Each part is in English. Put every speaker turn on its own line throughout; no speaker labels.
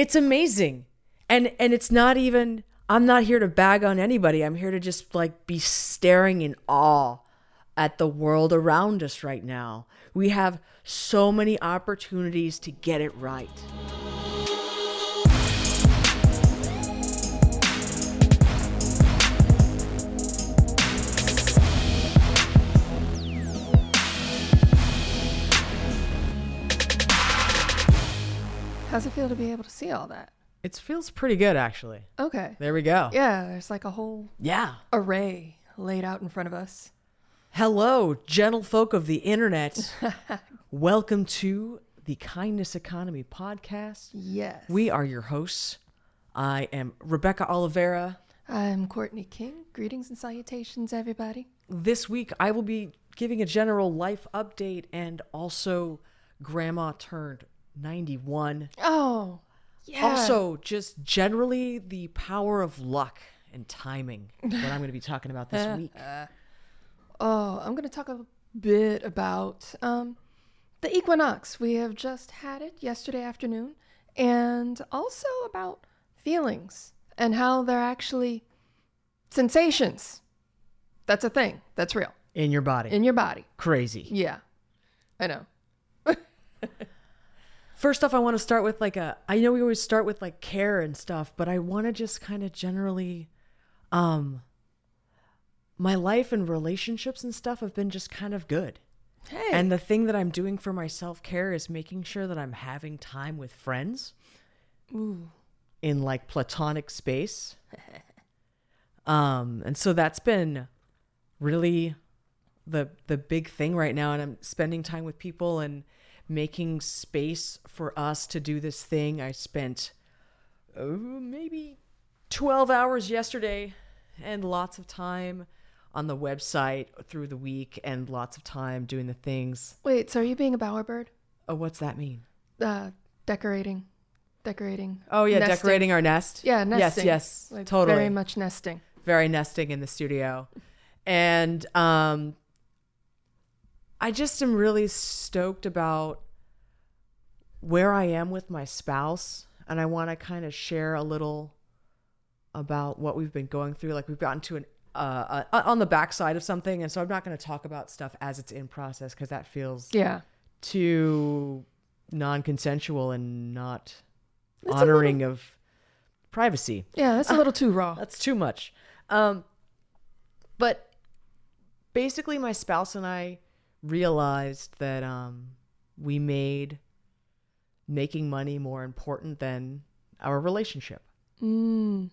It's amazing. And and it's not even I'm not here to bag on anybody. I'm here to just like be staring in awe at the world around us right now. We have so many opportunities to get it right.
How's it feel to be able to see all that?
It feels pretty good actually.
Okay.
There we go.
Yeah, there's like a whole
Yeah.
array laid out in front of us.
Hello, gentle folk of the internet. Welcome to the Kindness Economy podcast.
Yes.
We are your hosts. I am Rebecca Oliveira.
I'm Courtney King. Greetings and salutations, everybody.
This week, I will be giving a general life update and also Grandma turned 91.
Oh, yeah.
Also, just generally the power of luck and timing. What I'm going to be talking about this week.
Oh, I'm going to talk a bit about um, the equinox. We have just had it yesterday afternoon, and also about feelings and how they're actually sensations. That's a thing. That's real
In your body.
in your body.
Crazy.
Yeah, I know.
First off, I want to start with like a. I know we always start with like care and stuff, but I want to just kind of generally, um, my life and relationships and stuff have been just kind of good.
Hey.
And the thing that I'm doing for my self care is making sure that I'm having time with friends
Ooh.
in like platonic space. um, and so that's been really the the big thing right now and I'm spending time with people and making space for us to do this thing. I spent uh, maybe 12 hours yesterday and lots of time on the website through the week and lots of time doing the things.
Wait, so are you being a bowerbird?
Oh, what's that mean?
Uh, decorating, decorating.
Oh yeah,
nesting.
decorating our nest.
Yeah, nesting.
Yes, yes,
Like,
totally.
Very much nesting.
very nesting in the studio. And um I just am really stoked about where I am with my spouse and I want to kind of share a little about what we've been going through like we've gotten to an uh, uh on the backside of something and so I'm not going to talk about stuff as it's in process cuz that feels
Yeah.
too non-consensual and not
a
honoring of privacy.
Yeah, that's a little too raw.
That's too much. Um, but basically, my spouse and I realized that um, we made making money more important than our relationship.
Mm.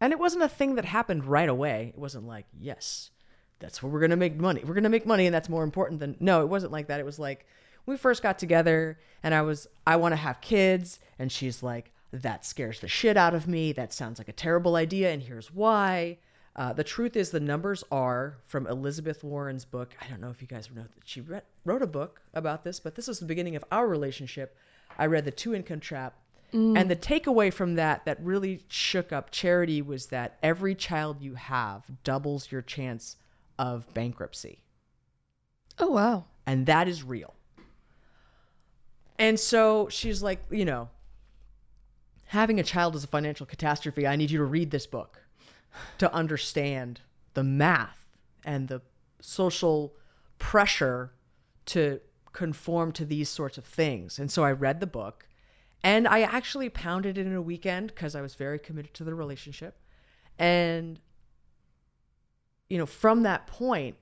And it wasn't a thing that happened right away. It wasn't like, yes, that's where we're going to make money. We're going to make money and that's more important than. No, it wasn't like that. It was like, we first got together and I was, I want to have kids. And she's like, that scares the shit out of me. That sounds like a terrible idea. And here's why. Uh, the truth is, the numbers are from Elizabeth Warren's book. I don't know if you guys know that she read, wrote a book about this, but this was the beginning of our relationship. I read The Two Income Trap. Mm. And the takeaway from that that really shook up charity was that every child you have doubles your chance of bankruptcy.
Oh wow.
And that is real. And so she's like, you know, having a child is a financial catastrophe. I need you to read this book to understand the math and the social pressure to conform to these sorts of things. And so I read the book and I actually pounded it in a weekend because I was very committed to the relationship. And, you know, from that point,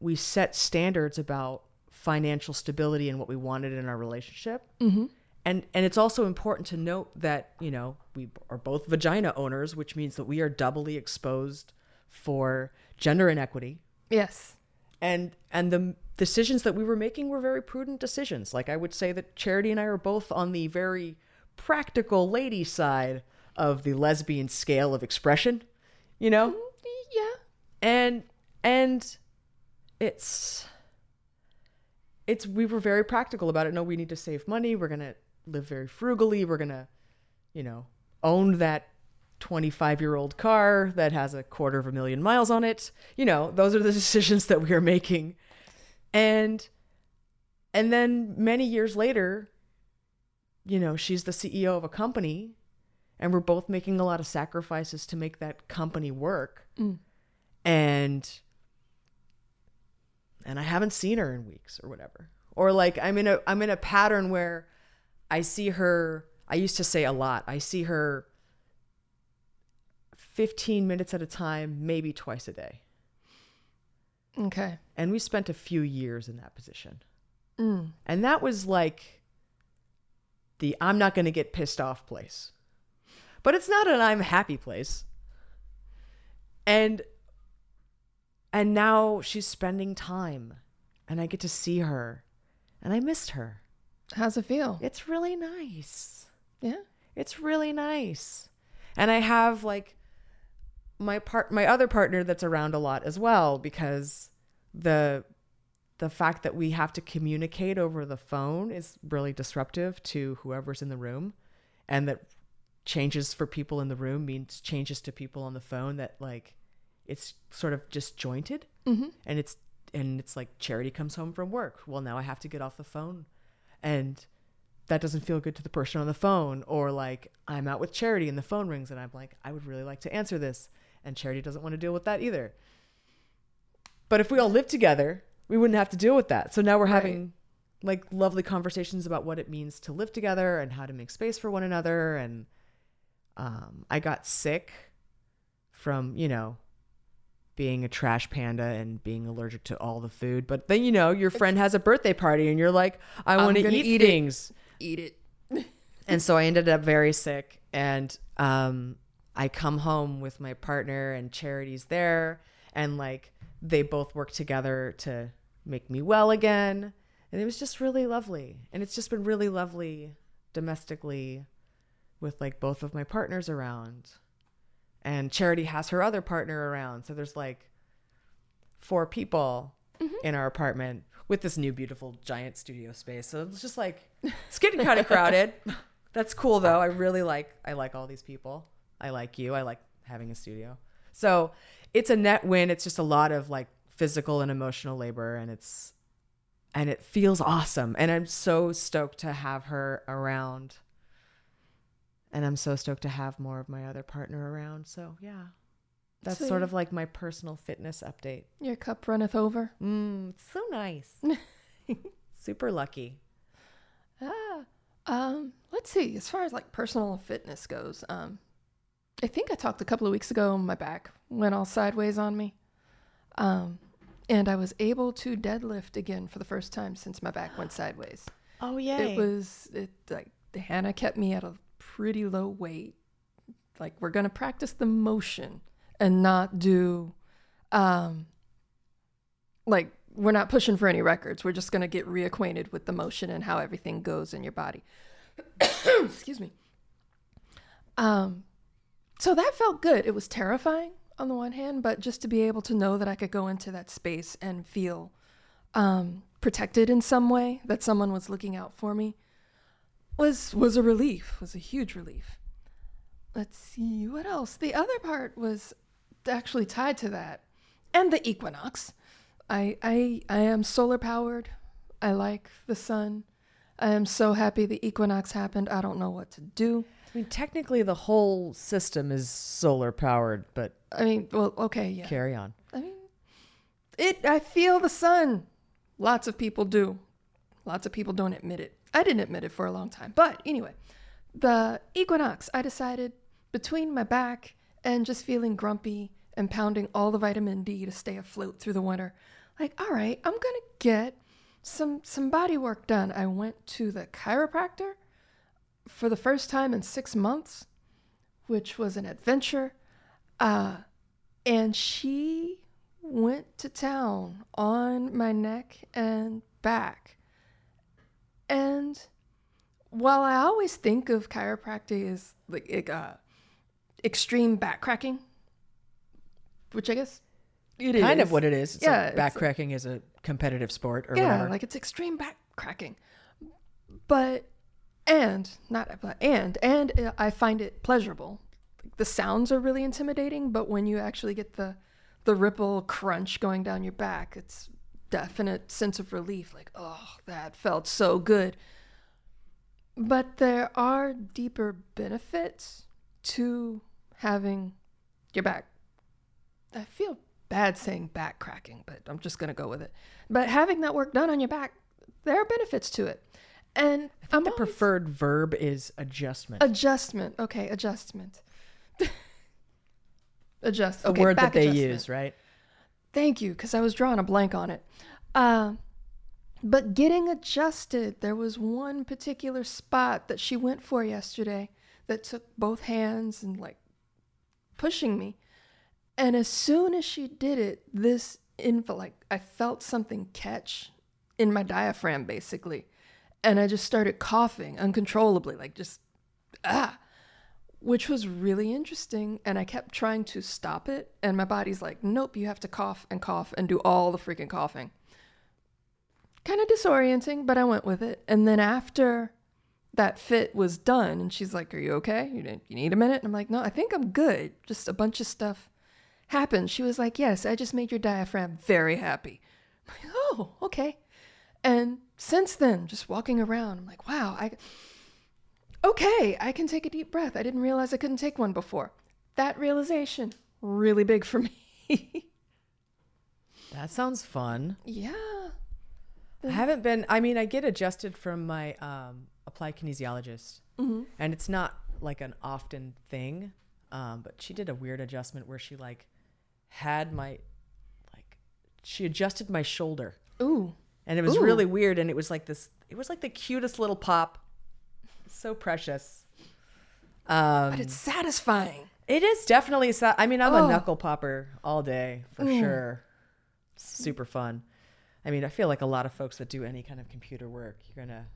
we set standards about financial stability and what we wanted in our relationship.
Mm-hmm.
And and it's also important to note that, you know, we are both vagina owners, which means that we are doubly exposed for gender inequity.
Yes.
And and the decisions that we were making were very prudent decisions. Like I would say that Charity and I are both on the very practical lady side of the lesbian scale of expression, you know?
Mm, yeah.
and and it's it's we were very practical about it no we need to save money we're gonna live very frugally we're gonna you know own that 25 year old car that has a quarter of a million miles on it you know those are the decisions that we are making and and then many years later you know she's the ceo of a company and we're both making a lot of sacrifices to make that company work.
Mm.
And and I haven't seen her in weeks or whatever. Or like I'm in a I'm in a pattern where I see her I used to say a lot. I see her 15 minutes at a time, maybe twice a day.
Okay.
And we spent a few years in that position.
Mm.
And that was like the I'm not going to get pissed off place. But it's not an I'm happy place. And and now she's spending time and I get to see her and I missed her.
How's it feel?
It's really nice.
Yeah.
It's really nice. And I have like my part my other partner that's around a lot as well because the the fact that we have to communicate over the phone is really disruptive to whoever's in the room. And that changes for people in the room means changes to people on the phone that like it's sort of disjointed.
Mm-hmm.
and it's and it's like charity comes home from work. Well now i have to get off the phone. And that doesn't feel good to the person on the phone. Or like i'm out with charity and the phone rings and i'm like i would really like to answer this and charity doesn't want to deal with that either but if we all lived together we wouldn't have to deal with that so now we're
Right.
having like lovely conversations about what it means to live together and how to make space for one another and um, i got sick from you know being a trash panda and being allergic to all the food. But then you know your friend has a birthday party and you're like, I want to eat,
eat it.
things.
Eat it.
And so I ended up very sick and um I come home with my partner and Charity's there and like they both work together to make me well again. And it was just really lovely. And it's just been really lovely domestically with like both of my partners around. And Charity has her other partner around. So there's like four people mm-hmm. in our apartment with this new beautiful giant studio space. So it's just like it's getting kind of crowded. That's cool though. I really like I like all these people. I like you. I like having a studio. So it's a net win. It's just a lot of like physical and emotional labor and it's and it feels awesome. And I'm so stoked to have her around. And I'm so stoked to have more of my other partner around. So yeah. That's
So
sort of like my personal fitness update.
Your cup runneth over.
Mm, it's so nice. Super lucky.
Ah, um, let's see. As far as like personal fitness goes, um, I think I talked a couple of weeks ago. My back went all sideways on me, um, and I was able to deadlift again for the first time since my back went sideways.
Oh yeah.
It was it like Hannah kept me at a pretty low weight. Like we're gonna practice the motion and not do, um, like we're not pushing for any records. We're just gonna get reacquainted with the motion and how everything goes in your body. Excuse me. Um, so that felt good. It was terrifying on the one hand, but just to be able to know that I could go into that space and feel um, protected in some way, that someone was looking out for me, was was a relief. Was a huge relief. Let's see what else. The other part was actually tied to that, and the equinox. I I I am solar powered. I like the sun. I am so happy the equinox happened. I don't know what to do.
I mean, technically, the whole system is solar powered, but
I mean, well, okay, yeah.
carry on.
I mean, it. I feel the sun. Lots of people do. Lots of people don't admit it. I didn't admit it for a long time. But anyway, the equinox. I decided between my back and just feeling grumpy and pounding all the vitamin D to stay afloat through the winter. Like, all right, I'm gonna get some some body work done. I went to the chiropractor for the first time in six months, which was an adventure. Uh, and she went to town on my neck and back. And while I always think of chiropractic as like uh, extreme back cracking, which I guess it is
kind of what it is. It's
Yeah,
like
it's
back
like-
cracking is a competitive sport or
yeah,
whatever.
like it's extreme back cracking. But and not and and uh, I find it pleasurable. The sounds are really intimidating, but when you actually get the the ripple crunch going down your back, it's definite sense of relief. Like, oh, that felt so good. But there are deeper benefits to having your back. I feel bad saying back cracking, but I'm just going to go with it. But having that work done on your back, there are benefits to it. And I'm
the
always-
preferred verb is adjustment.
adjustment. Okay, adjustment. Adjust. okay,
word that they
adjustment.
use, right?
Thank you, because I was drawing a blank on it. Uh, but getting adjusted, there was one particular spot that she went for yesterday that took both hands and like pushing me. And as soon as she did it, this info, like I felt something catch in my diaphragm basically. And I just started coughing uncontrollably, like just ah which was really interesting. And I kept trying to stop it. And my body's like, nope, you have to cough and cough and do all the freaking coughing. Kind of disorienting, but I went with it. And then after that fit was done, and she's like, Are you okay? You need, a minute? And I'm like, No, I think I'm good. Just a bunch of stuff happened. She was like, Yes, I just made your diaphragm very happy. I'm like, oh, okay. And since then, just walking around, I'm like, Wow, I okay, I can take a deep breath. I didn't realize I couldn't take one before. That realization, really big for me.
That sounds fun.
yeah.
I haven't been. I mean, I get adjusted from my um, applied kinesiologist,
Mm-hmm.
and it's not like an often thing. Um, but she did a weird adjustment where she like had my like she adjusted my shoulder,
Ooh.
And it was
Ooh.
really weird. And it was like this. It was like the cutest little pop. So precious. Um,
But it's satisfying.
It is definitely. Sa- I mean, I'm
Oh.
a knuckle popper all day for
Mm.
sure. Super fun. I mean, I feel like a lot of folks that do any kind of computer work, you're gonna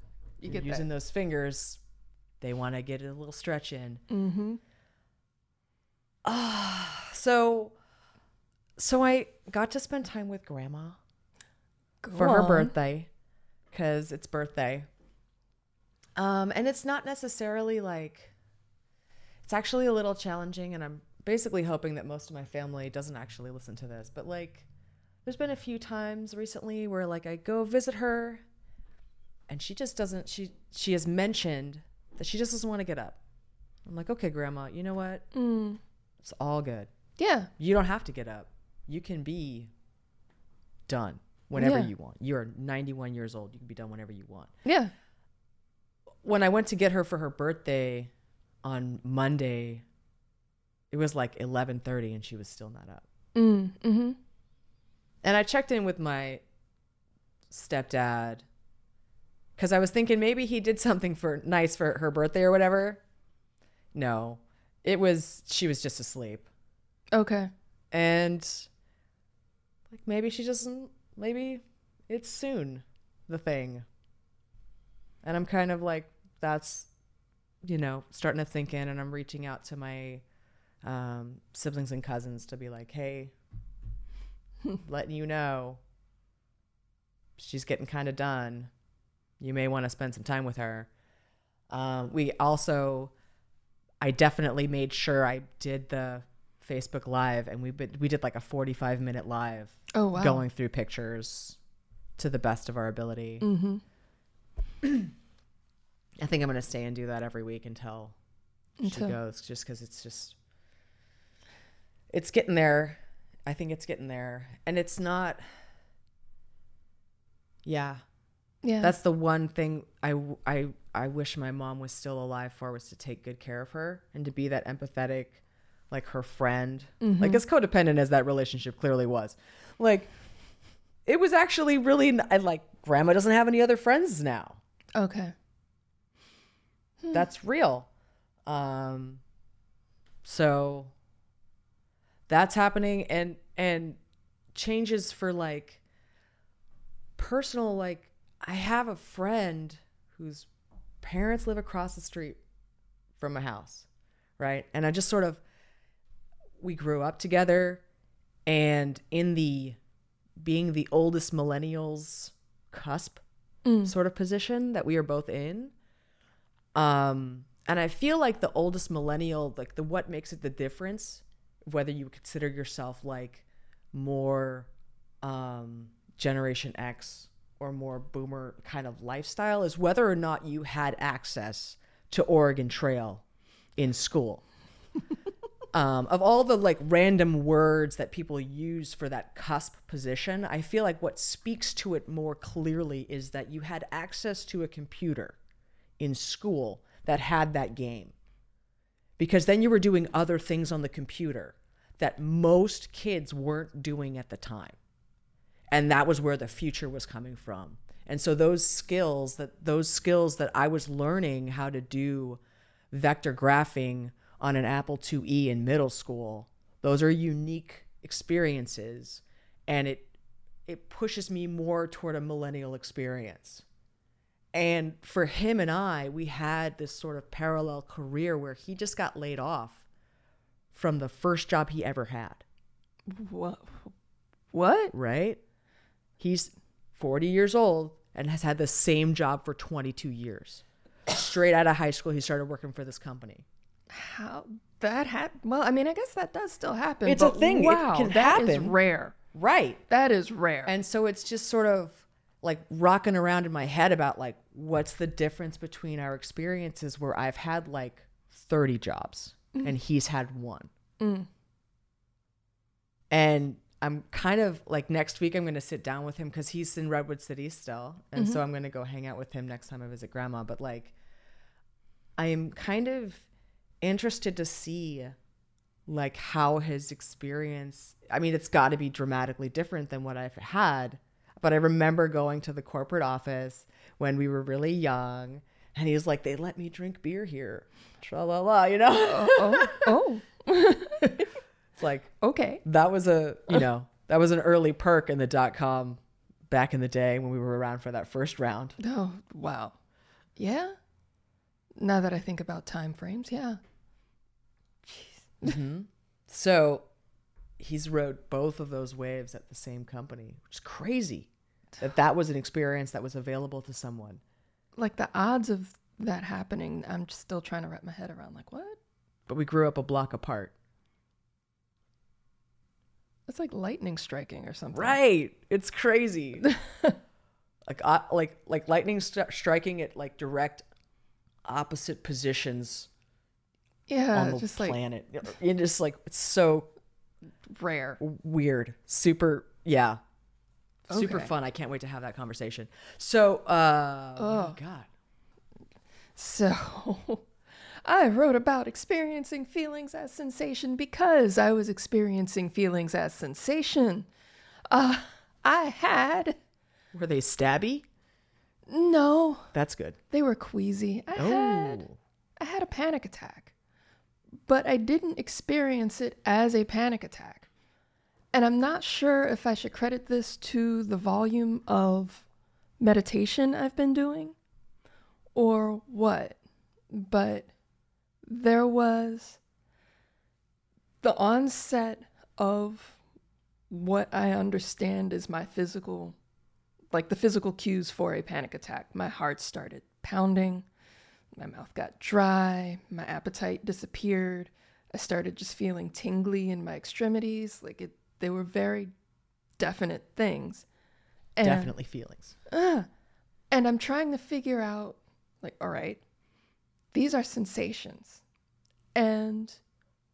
You
you're
get that.
using those fingers. They want to get a little stretch in.
Mm-hmm.
Ah, so, so I got to spend time with Grandma for her birthday because it's birthday. Um, and it's not necessarily like it's actually a little challenging, and I'm basically hoping that most of my family doesn't actually listen to this. But like, there's been a few times recently where like I go visit her, and she just doesn't. She she has mentioned that she just doesn't want to get up. I'm like, okay, Grandma, you know what?
Mm.
It's all good.
Yeah.
You don't have to get up. You can be done whenever
Yeah.
you want. You're 91 years old. You can be done whenever you want.
Yeah.
When I went to get her for her birthday on Monday, it was like 11:30 and she was still not up.
Mm. Mm-hmm.
And I checked in with my stepdad cuz I was thinking maybe he did something for nice for her birthday or whatever. No. It was she was just asleep.
Okay.
and like maybe she doesn't maybe it's soon the thing. And i'm kind of like that's you know starting to think in and i'm reaching out to my um, siblings and cousins to be like hey letting you know she's getting kind of done. You may want to spend some time with her. Um, we also i definitely made sure i did the facebook live and we we did like a 45 minute live
Oh wow.
going through pictures to the best of our ability
Mm-hmm.
i think i'm going to stay and do that every week until she goes just because it's just it's getting there i think it's getting there and it's not yeah
Yeah.
that's the one thing I, I I wish my mom was still alive for was to take good care of her and to be that empathetic, like her friend,
Mm-hmm.
like as codependent as that relationship clearly was. Like, it was actually really like grandma doesn't have any other friends now.
okay.
That's real. Um, so that's happening and and changes for like personal like I have a friend whose parents live across the street from my house, right? And I just sort of we grew up together and in the being the oldest millennials cusp
Mm.
sort of position that we are both in um and i feel like the oldest millennial like the what makes it the difference whether you consider yourself like more um generation x or more boomer kind of lifestyle is whether or not you had access to oregon trail in school um, of all the like random words that people use for that cusp position, I feel like what speaks to it more clearly is that you had access to a computer in school that had that game. Because then you were doing other things on the computer that most kids weren't doing at the time. And that was where the future was coming from. And so those skills that those skills that I was learning how to do vector graphing on an Apple IIe in middle school, those are unique experiences and it it pushes me more toward a millennial experience. And for him and I, we had this sort of parallel career where he just got laid off from the first job he ever had,
What? What?
right? He's 40 years old and has had the same job for 22 years. Straight out of high school, he started working for this company.
How that happened? Well, I mean, I guess that does still happen.
It's a thing. It
Wow,
can
that is
happen.
rare.
Right.
That is rare.
And so it's just sort of like rocking around in my head about like what's the difference between our experiences where I've had like 30 jobs mm. and he's had one. Mm. And I'm kind of like next week I'm going to sit down with him cuz he's in Redwood City still. And so mm-hmm. I'm going to go hang out with him next time I visit grandma, but like I am kind of interested to see like how his experience i mean it's got to be dramatically different than what i've had but i remember going to the corporate office when we were really young and he was like they let me drink beer here tra la la you know
oh, oh,
it's like oh.
okay.
that was a you know that was an early perk in the dot com back in the day when we were around for that first round
Oh, wow. Yeah. Now that I think about time frames, yeah.
So he's rode both of those waves at the same company, which is crazy. That that was an experience that was available to someone.
Like the odds of that happening, I'm just still trying to wrap my head around. Like, what?
But we grew up a block apart.
It's like lightning striking or something.
Right. It's crazy. like uh, like like lightning st- striking at like direct opposite positions
Yeah,
on the
just like
planet. It just like it's so
rare.
weird. Super yeah. Super fun. I can't wait to have that conversation. So, uh, oh
Oh.
my god.
So, I wrote about experiencing feelings as sensation because I was experiencing feelings as sensation. Uh, I had
Were they stabby?
no,
That's good.
they were queasy. I had
Oh.
I had a panic attack, but I didn't experience it as a panic attack. And I'm not sure if I should credit this to the volume of meditation I've been doing or what. But there was the onset of what I understand is my physical, like the physical cues for a panic attack. My heart started pounding. My mouth got dry. My appetite disappeared. I started just feeling tingly in my extremities. Like it, they were very definite things. And,
Definitely feelings.
uh, and I'm trying to figure out, like, all right, these are sensations. And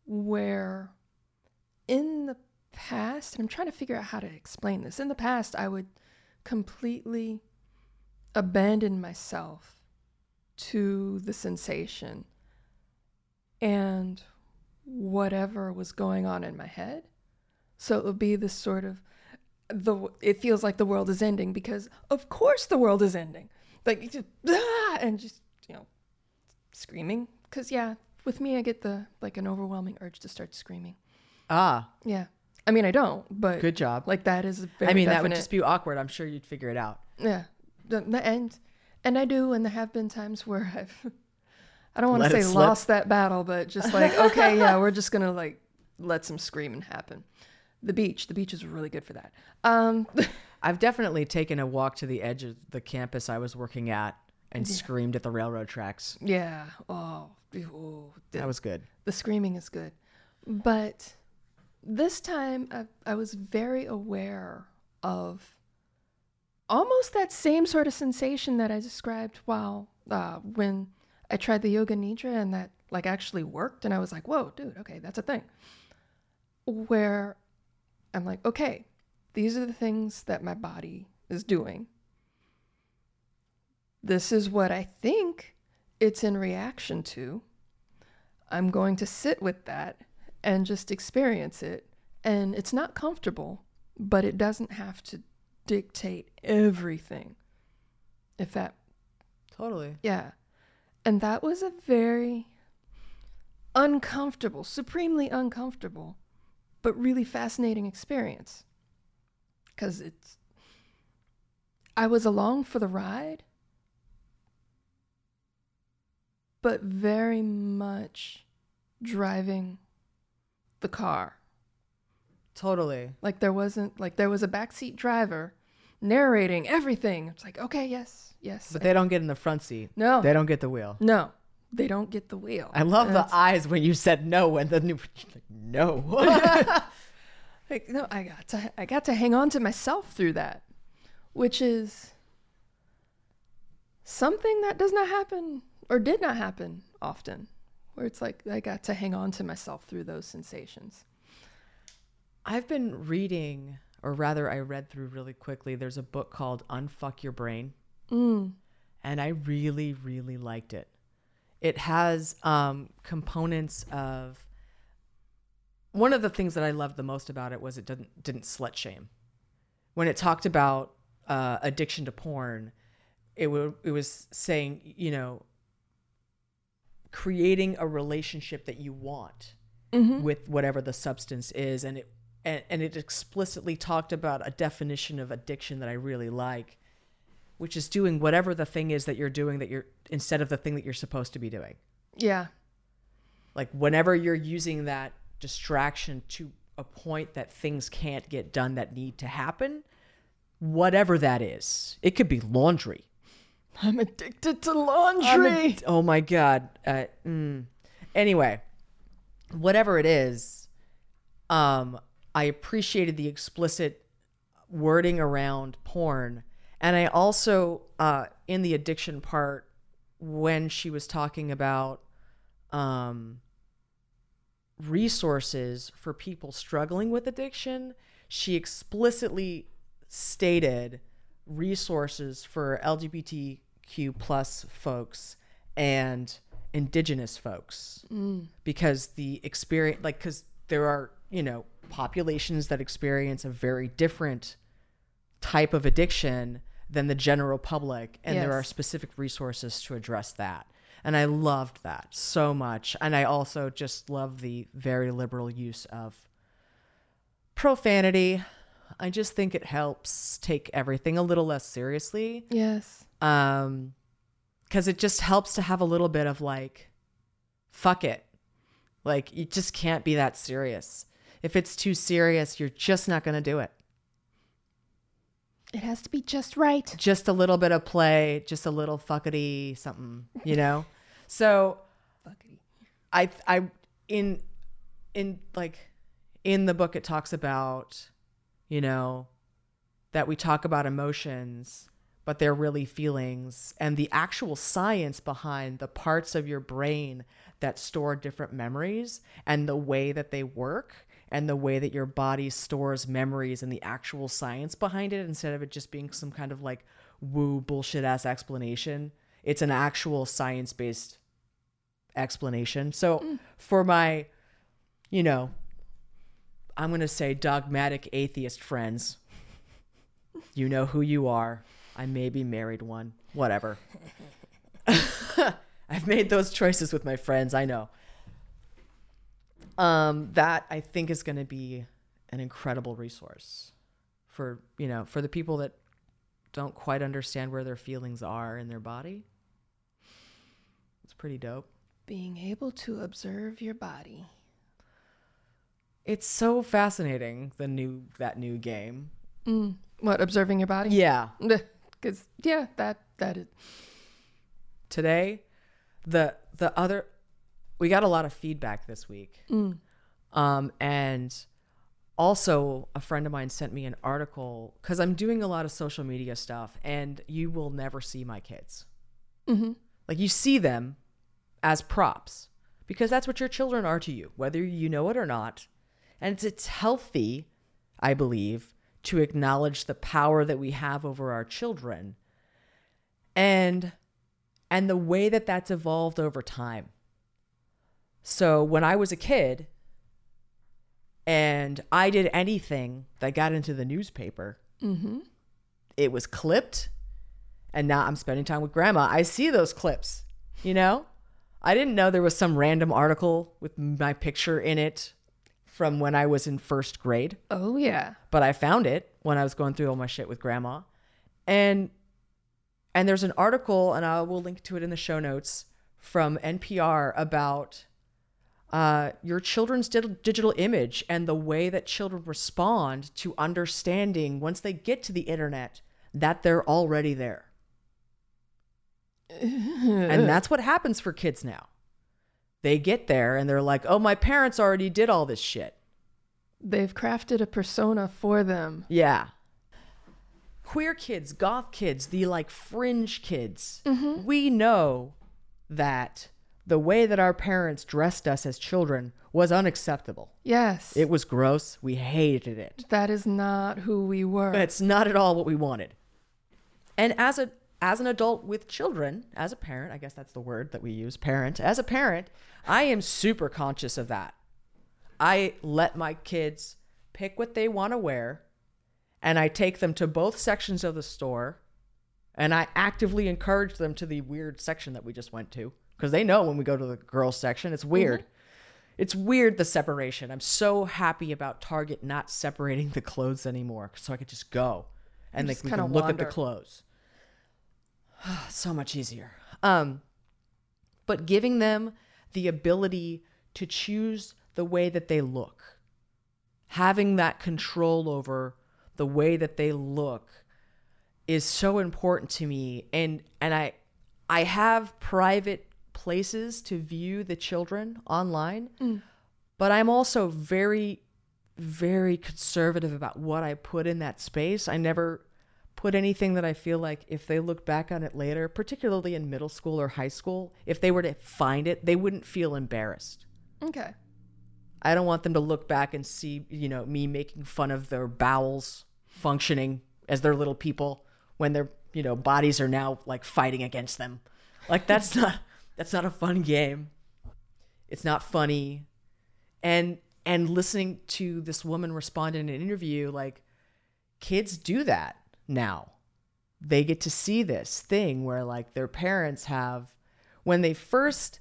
where in the past, and I'm trying to figure out how to explain this. In the past, I would completely abandon myself to the sensation and whatever was going on in my head. So it would be this sort of the it feels like the world is ending because of course the world is ending. Like just, ah, and just you know screaming cuz yeah, with me I get the like an overwhelming urge to start screaming.
Ah,
Yeah. I mean I don't, but
good job.
like that is very
I mean, that would just be awkward. I'm sure you'd figure it out.
yeah. The, the and and I do and there have been times where I've I don't want to say lost that battle, but just like okay, yeah, we're just going to like let some screaming happen. The beach, the beach is really good for that. Um
I've definitely taken a walk to the edge of the campus I was working at and screamed at the railroad tracks.
Yeah. Oh, ooh, the,
That was good.
the screaming is good. But this time I, I was very aware of almost that same sort of sensation that I described while uh, when I tried the yoga nidra and that like actually worked and I was like, "Whoa, dude, okay, that's a thing." Where I'm like, "Okay, these are the things that my body is doing. This is what I think it's in reaction to. I'm going to sit with that and just experience it. And it's not comfortable, but it doesn't have to dictate everything. If that,
Totally.
yeah. And that was a very uncomfortable, supremely uncomfortable, but really fascinating experience. Because it's, I was along for the ride, but very much driving the car.
Totally.
Like there wasn't like there was a backseat driver narrating everything. It's like, okay, yes, yes.
But they don't get in the front seat.
no,
They don't get the wheel.
no, they don't get the wheel.
I love
And
the eyes when you said no and then new like, no.
like no, I got to I got to hang on to myself through that, which is something that does not happen or did not happen often. Where it's like I got to hang on to myself through those sensations.
I've been reading, or rather, I read through really quickly. There's a book called Unfuck Your Brain,
Mm.
and I really, really liked it. It has um, components of. One of the things that I loved the most about it was it didn't didn't slut shame. When it talked about uh, addiction to porn, it w- it was saying you know creating a relationship that you want
Mm-hmm.
with whatever the substance is and it and, and it explicitly talked about a definition of addiction that I really like which is doing whatever the thing is that you're doing that you're instead of the thing that you're supposed to be doing
Yeah.
like whenever you're using that distraction to a point that things can't get done that need to happen whatever that is it could be laundry
I'm addicted to laundry.
a- oh my god. Uh, mm. Anyway, whatever it is, um, I appreciated the explicit wording around porn, and I also, uh, in the addiction part, when she was talking about, um, resources for people struggling with addiction, she explicitly stated resources for LGBTQ plus folks and indigenous folks. Because the experience like because there are you know populations that experience a very different type of addiction than the general public and there are specific resources to address that. And i loved that so much. And i also just love the very liberal use of profanity. I just think it helps take everything a little less seriously.
Yes.
um because it just helps to have a little bit of like fuck it. Like you just can't be that serious if it's too serious you're just not going to do it
It has to be just right.
just a little bit of play just a little fuckity something you know so
Fuckity.
I I in in like in the book it talks about you know that we talk about emotions but they're really feelings and the actual science behind the parts of your brain that store different memories and the way that they work and the way that your body stores memories and the actual science behind it instead of it just being some kind of like woo bullshit ass explanation it's an actual science based explanation. So mm. for my, you know, I'm going to say dogmatic atheist friends, you know who you are. I may be married one, whatever. I've made those choices with my friends, I know. Um that I think is going to be an incredible resource for, you know, for the people that don't quite understand where their feelings are in their body. It's pretty dope.
Being able to observe your body.
It's so fascinating the new that new game.
Mm. What, observing your body?
Yeah.
Because, yeah, that, that is.
Today, the the other we got a lot of feedback this week.
Mm.
Um and also a friend of mine sent me an article cuz I'm doing a lot of social media stuff and you will never see my kids.
Mm-hmm.
Like you see them as props, because that's what your children are to you, whether you know it or not. And it's, it's healthy, I believe, to acknowledge the power that we have over our children and and the way that that's evolved over time. So when I was a kid and I did anything that got into the newspaper,
Mm-hmm.
it was clipped and now I'm spending time with grandma. I see those clips, you know? I didn't know there was some random article with my picture in it from when I was in first grade,
Oh yeah.
but I found it when I was going through all my shit with grandma. And and there's an article and I will link to it in the show notes from NPR about uh, your children's di- digital image and the way that children respond to understanding once they get to the internet that they're already there. and that's what happens for kids now. They get there and they're like, oh, my parents already did all this shit.
They've crafted a persona for them.
Yeah. Queer kids, goth kids, the like fringe kids, we know that the way that our parents dressed us as children was unacceptable.
Yes.
It was gross. We hated it.
that is not who we were.
It's not at all what we wanted. And as a as an adult with children, as a parent, I guess that's the word that we use, parent. As a parent, I am super conscious of that. I let my kids pick what they want to wear and I take them to both sections of the store and I actively encourage them to the weird section that we just went to because they know when we go to the girls section, it's weird. It's weird the separation. I'm so happy about Target not separating the clothes anymore so I could just go and like we can look at the clothes. so much easier. Um but giving them the ability to choose the way that they look. Having that control over the way that they look is so important to me and and I I have private places to view the children online mm. but I'm also very very conservative about what I put in that space. I never put anything that I feel like if they look back on it later, particularly in middle school or high school, if they were to find it, they wouldn't feel embarrassed.
okay.
I don't want them to look back and see, you know, me making fun of their bowels functioning as their little people when their, you know, bodies are now like fighting against them. Like that's not that's not a fun game. It's not funny. And and listening to this woman respond in an interview like kids do that now. They get to see this thing where like their parents have when they first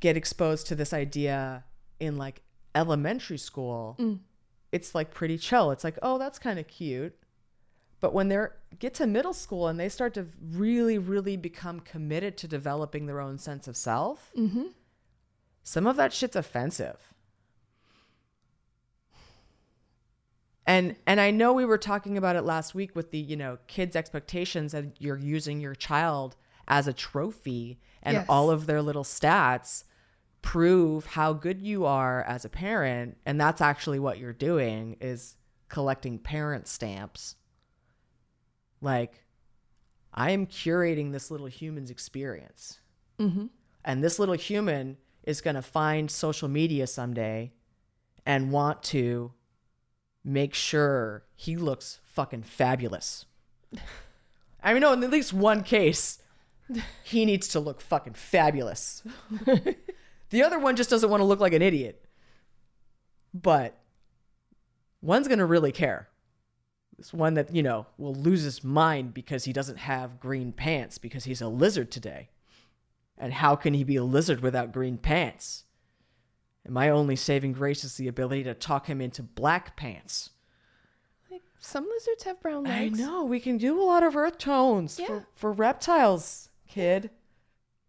get exposed to this idea in like elementary school, mm. it's like pretty chill. It's like, oh, that's kind of cute. But when they're get to middle school and they start to really, really become committed to developing their own sense of self, mm-hmm. some of that shit's offensive. And and I know we were talking about it last week with the, you know, kids' expectations that you're using your child as a trophy and
Yes.
all of their little stats prove how good you are as a parent and that's actually what you're doing is collecting parent stamps. Like I am curating this little human's experience. Mm-hmm. And this little human is going to find social media someday and want to make sure he looks fucking fabulous. I mean, no, in at least one case, he needs to look fucking fabulous. the other one just doesn't want to look like an idiot. But one's going to really care. This one that, you know, will lose his mind because he doesn't have green pants because he's a lizard today. And how can he be a lizard without green pants? And my only saving grace is the ability to talk him into black pants.
Like some lizards have brown legs.
I know we can do a lot of earth tones
Yeah.
for, for reptiles, kid.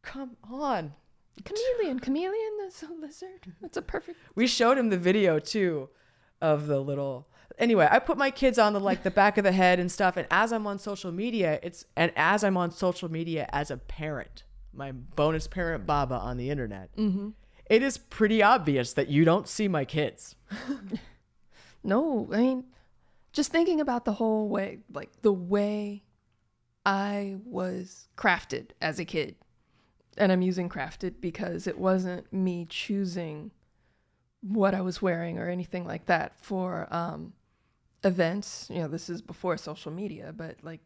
Come on.
Chameleon. Chameleon is a lizard. That's a perfect.
We showed him the video too of the little anyway, I put my kids on the like the back of the head and stuff and as I'm on social media, it's and as I'm on social media as a parent, my bonus parent Baba on the internet. it is pretty obvious that you don't see my kids.
No, I mean, just thinking about the whole way, like the way I was crafted as a kid. and I'm using crafted because it wasn't me choosing what I was wearing or anything like that for um, events. You know, this is before social media, but like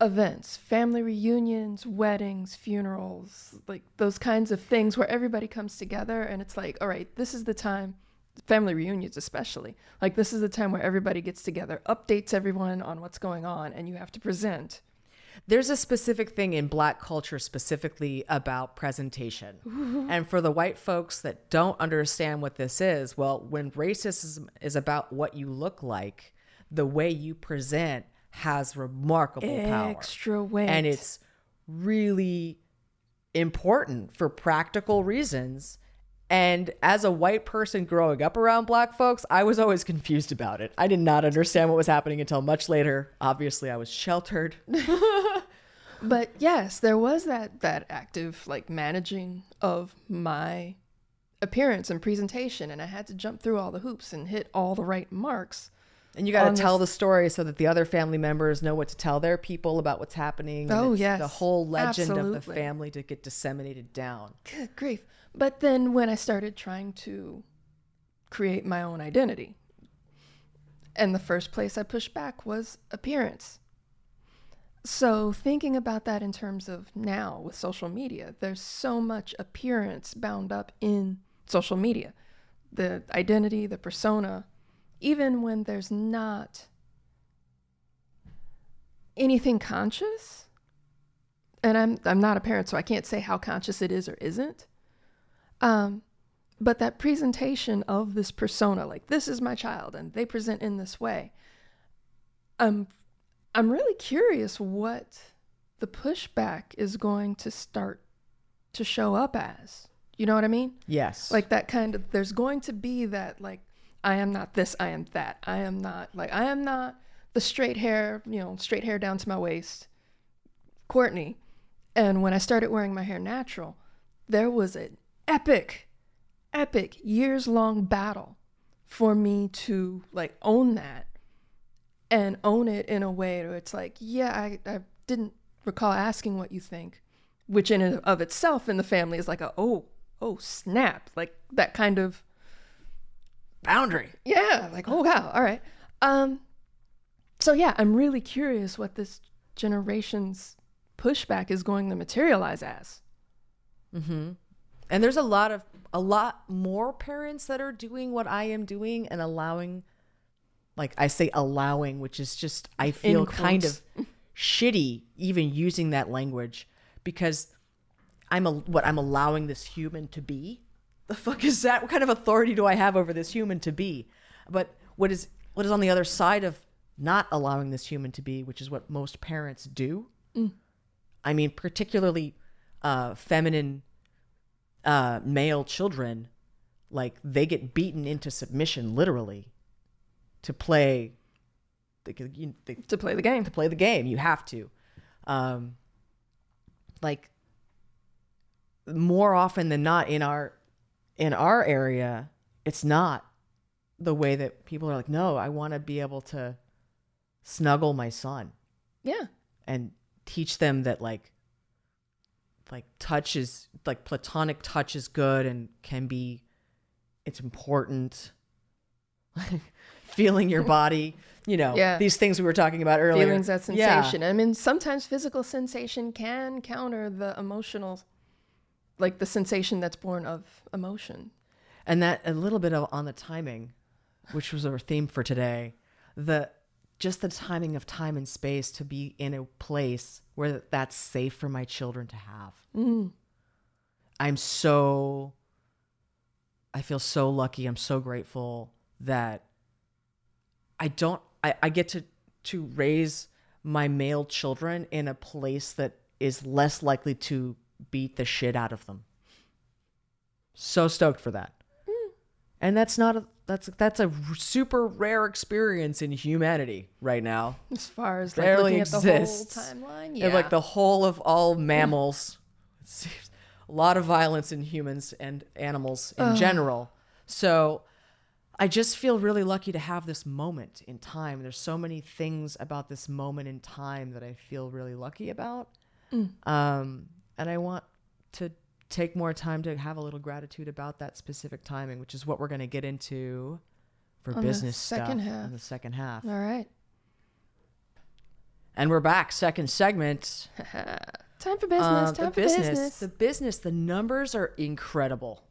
events, family reunions, weddings, funerals, like those kinds of things where everybody comes together and it's like, all right, this is the time, family reunions especially, like this is the time where everybody gets together, updates everyone on what's going on, and you have to present.
There's a specific thing in black culture specifically about presentation. and for the white folks that don't understand what this is, well, when racism is about what you look like, the way you present has remarkable power.
Extra weight.
And it's really important for practical reasons. And as a white person growing up around black folks, I was always confused about it. I did not understand what was happening until much later. Obviously, I was sheltered.
but yes, there was that that active like managing of my appearance and presentation and I had to jump through all the hoops and hit all the right marks.
And you got to tell
this-
the story so that the other family members know what to tell their people about what's happening.
Oh, yes.
The whole legend of the family to get disseminated down.
Good grief. But then when I started trying to create my own identity, and the first place I pushed back was appearance. So, thinking about that in terms of now with social media, there's so much appearance bound up in social media. The identity, the persona, even when there's not anything conscious. And I'm I'm not a parent, so I can't say how conscious it is or isn't. Um, but that presentation of this persona, like this is my child, and they present in this way. I'm I'm really curious what the pushback is going to start to show up as. You know what I mean?
Yes.
Like that kind of there's going to be that like I am not this, I am that. I am not like I am not the straight hair, you know, straight hair down to my waist. Courtney. And when I started wearing my hair natural, there was an epic, epic years long battle for me to like own that and own it in a way where it's like, yeah, I, I didn't recall asking what you think, which in and of itself in the family is like a, oh, oh, snap. Like that kind of
boundary.
yeah, like oh wow, all right. Um, so yeah, I'm really curious what this generation's pushback is going to materialize as.
And there's a lot of a lot more parents that are doing what I am doing and allowing like I say allowing, which is just I feel
In
kind
quotes.
of shitty even using that language because I'm a, what I'm allowing this human to be. The fuck is that? What kind of authority do I have over this human to be? But what is what is on the other side of not allowing this human to be, which is what most parents do? I mean, particularly uh, feminine uh, male children, like they get beaten into submission literally to play. They, you, they,
To play the game.
to play the game. You have to. Um, like more often than not in our in our area, it's not the way that people are like, no, I want to be able to snuggle my son
Yeah.
and teach them that like like touch is like platonic touch is good and can be it's important Like feeling your body you know
Yeah.
these things we were talking about earlier
Feelings that
Yeah.
sensation. I mean, sometimes physical sensation can counter the emotional, like the sensation that's born of emotion.
and that a little bit of on the timing which was our theme for today the just the timing of time and space to be in a place where that's safe for my children to have. Mm-hmm. I'm so i feel so lucky. I'm so grateful that i don't i, I get to to raise my male children in a place that is less likely to beat the shit out of them. So stoked for that. Mm. And that's not a that's that's a super rare experience in humanity right now.
As far as like
Barely
looking
exists.
at the whole timeline,
and like the whole of all mammals. A lot of violence in humans and animals in general. So i just feel really lucky to have this moment in time. There's so many things about this moment in time that i feel really lucky about. Um and I want to take more time to have a little gratitude about that specific timing, which is what we're going to get into for
On the
business
second
stuff
half.
in the second half.
All right.
And we're back, second segment.
Time for business.
Uh,
time
the
for
business,
business.
the business, the numbers are incredible.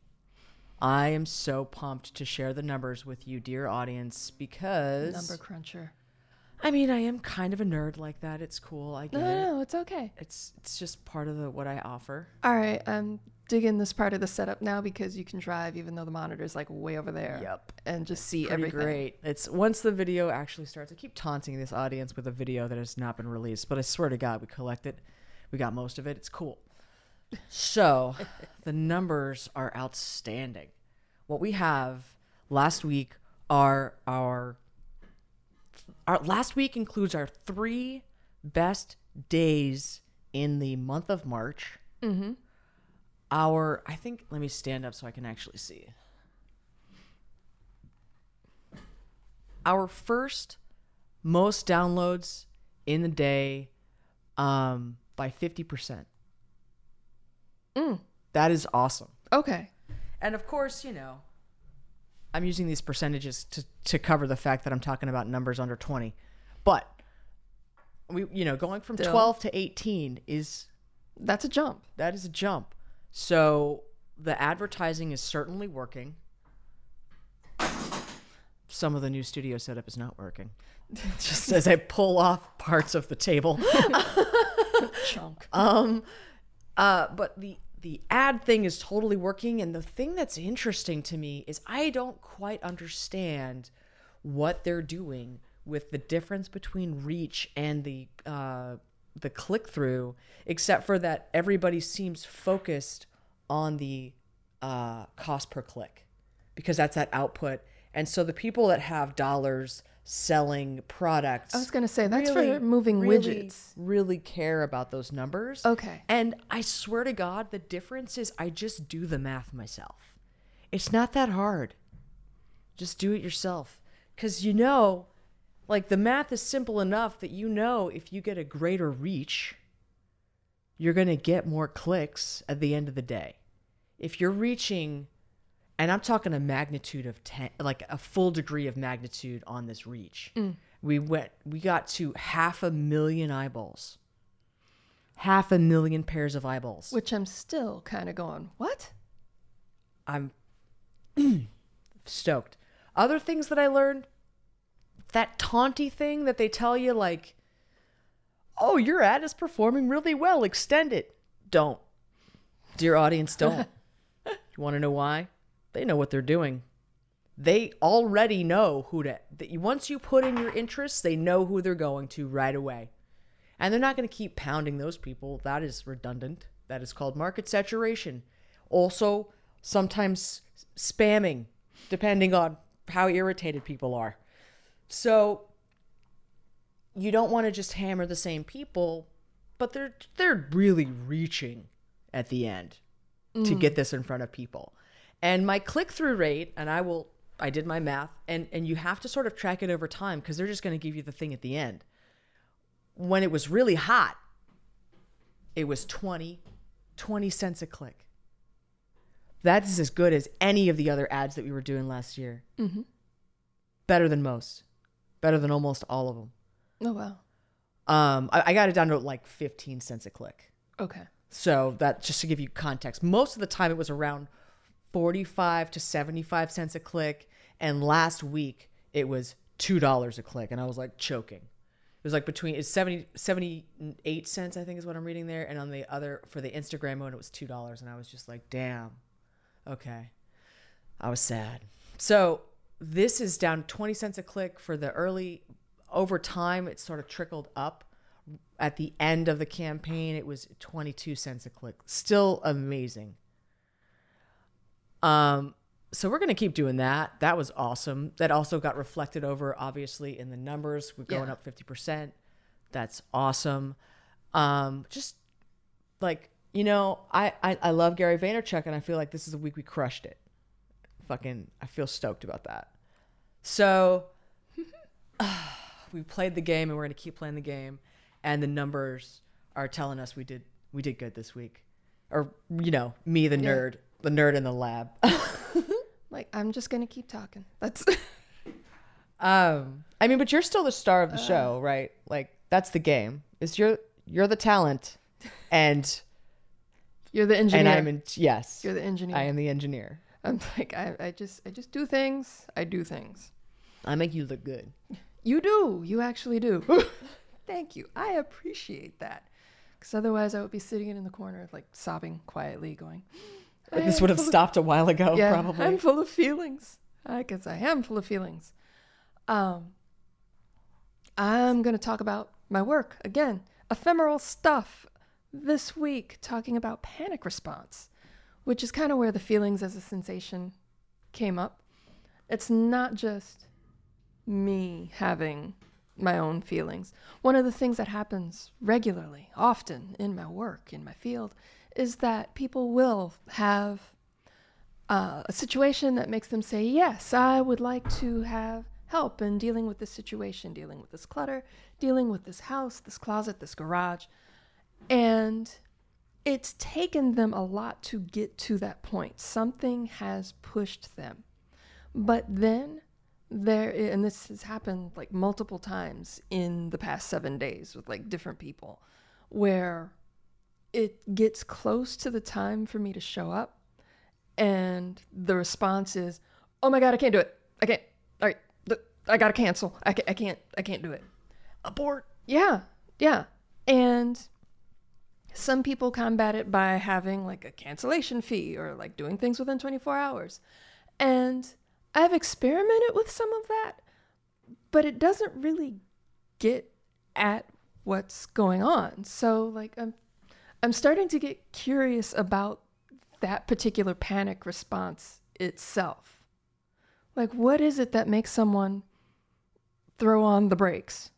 I am so pumped to share the numbers with you, dear audience, because
Number cruncher.
I mean, I am kind of a nerd like that. It's cool. I get
no,
it.
no, it's okay.
It's it's just part of the what I offer.
All right, um, I'm digging this part of the setup now because you can drive even though the monitor's like way over there.
Yep.
And just see
Pretty
everything.
great. It's once the video actually starts. I keep taunting this audience with a video that has not been released, but I swear to God, we collect it. We got most of it. It's cool. So, the numbers are outstanding. What we have last week are our our last week includes our three best days in the month of March.
Mm-hmm.
Our I think let me stand up so I can actually see. Our first most downloads in the day um by 50%.
Mm.
That is awesome.
Okay.
And of course, you know, I'm using these percentages to, to cover the fact that I'm talking about numbers under 20. But we you know, going from
Still.
12 to 18 is
That's a jump.
that is a jump. So the advertising is certainly working. Some of the new studio setup is not working. Just as I pull off parts of the table.
Chunk.
Um, uh, but the the ad thing is totally working, and the thing that's interesting to me is I don't quite understand what they're doing with the difference between reach and the uh, the click through, except for that everybody seems focused on the uh, cost per click because that's that output, and so the people that have dollars selling products
I was gonna say that's
really,
for moving
really,
widgets.
Really care about those numbers.
Okay.
And I swear to God, the difference is I just do the math myself. It's not that hard. Just do it yourself. Because you know, like the math is simple enough that you know if you get a greater reach, you're going to get more clicks at the end of the day. If you're reaching, and I'm talking a magnitude of 10, like a full degree of magnitude on this reach. Mm. We went, we got to half a million eyeballs half a million pairs of eyeballs.
Which I'm still kind of going, what?
I'm stoked. Other things that I learned that taunty thing that they tell you, like, oh, your ad is performing really well, extend it. Don't. Dear audience, don't. you want to know why? They know what they're doing. They already know who to. That once you put in your interests, they know who they're going to right away. And they're not going to keep pounding those people. That is redundant. That is called market saturation. Also, sometimes spamming, depending on how irritated people are. So, you don't want to just hammer the same people, but they're they're really reaching at the end to mm. get this in front of people. And my click through rate, and I will I did my math, and and you have to sort of track it over time because they're just going to give you the thing at the end when it was really hot, it was 20, 20 cents a click. That is as good as any of the other ads that we were doing last year.
Mm-hmm.
Better than most. Better than almost all of them.
Oh wow.
Um, I, I got it down to like 15 cents a click.
Okay.
So that just to give you context, most of the time it was around 45 to 75 cents a click. And last week it was $2 a click. And I was like choking. It was like between it's 70 78 cents I think is what I'm reading there and on the other for the Instagram one it was $2 and I was just like damn. Okay. I was sad. So this is down 20 cents a click for the early over time it sort of trickled up at the end of the campaign it was 22 cents a click still amazing um so we're going to keep doing that. That was awesome. That also got reflected over obviously in the numbers. We're going
Yeah.
up 50% that's awesome. Um just like you know I, I i love gary vaynerchuk and i feel like this is a week we crushed it. Fucking i feel stoked about that. So we played the game and we're going to keep playing the game and the numbers are telling us we did we did good this week. Or you know, me the nerd, the nerd in the lab.
Like I'm just gonna keep talking. That's
um, I mean, but you're still the star of the show, right? Like that's the game. Is you're you're the talent, and
you're the engineer.
and I'm in yes,
you're the engineer.
I am the engineer.
I'm like I, I just I just do things. I do things.
I make you look good.
You do. You actually do. Thank you. I appreciate that. Because otherwise, I would be sitting in the corner, like sobbing quietly, going.
This would have stopped a while ago,
yeah,
probably.
I'm full of feelings. I guess I am full of feelings. Um, I'm going to talk about my work again. Ephemeral stuff this week, talking about panic response, which is kind of where the feelings as a sensation came up. It's not just me having my own feelings. One of the things that happens regularly, often in my work, in my field, is that people will have uh, a situation that makes them say, Yes, I would like to have help in dealing with this situation, dealing with this clutter, dealing with this house, this closet, this garage. And it's taken them a lot to get to that point. Something has pushed them. But then there, and this has happened like multiple times in the past seven days with like different people, where it gets close to the time for me to show up and the response is, "Oh my god, I can't do it. I can't. All right, I gotta cancel. I, ca- I can't. I can't do it."
Abort.
Yeah, yeah, and some people combat it by having like a cancellation fee or like doing things within 24 hours, and I've experimented with some of that, but it doesn't really get at what's going on. So like I'm I'm starting to get curious about that particular panic response itself. Like, what is it that makes someone throw on the brakes?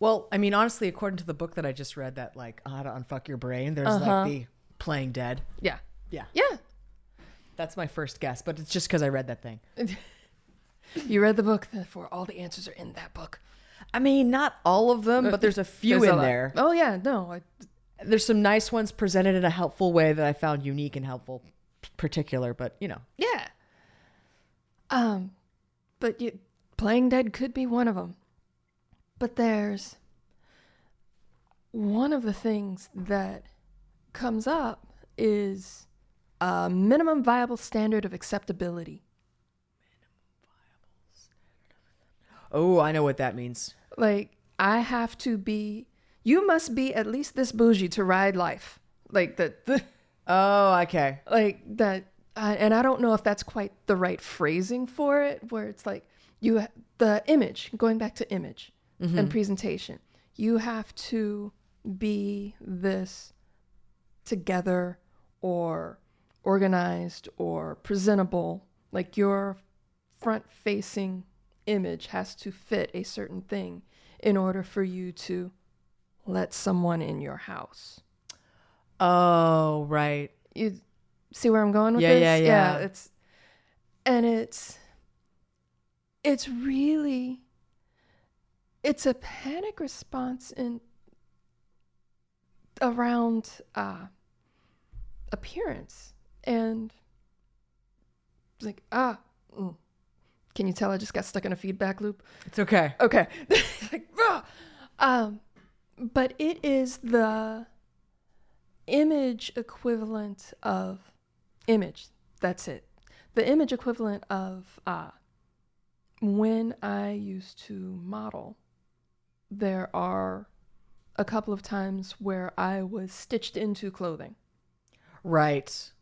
Well, I mean, honestly, according to the book that I just read, that like how to unfuck your brain, there's
Uh-huh.
like the playing dead.
Yeah.
Yeah,
Yeah.
that's my first guess, but it's just because I read that thing.
You read the book, therefore all the answers are in that book.
I mean, not all of them, but there's a few
There's
in
lot.
there.
Oh, yeah. No. I,
There's some nice ones presented in a helpful way that I found unique and helpful, particular. But you know,
yeah. Um, but you, playing dead could be one of them. But there's one of the things that comes up is a minimum viable standard of acceptability.
Oh, I know what that means.
Like, I have to be, you must be at least this bougie to ride life. Like, that,
Oh, okay.
like, that, uh, and I don't know if that's quite the right phrasing for it, where it's like, you, the image, going back to image and presentation, you have to be this together or organized or presentable. Like, your front facing image has to fit a certain thing in order for you to let someone in your house.
Oh, right.
You see where I'm going with
Yeah,
this?
yeah, yeah. yeah.
It's and it's it's really it's a panic response in around uh appearance and it's like ah mm. Can you tell I just got stuck in a feedback loop?
It's okay.
Okay. like, um, but it is the image equivalent of image. That's it. The image equivalent of uh, when I used to model, there are a couple of times where I was stitched into clothing.
Right.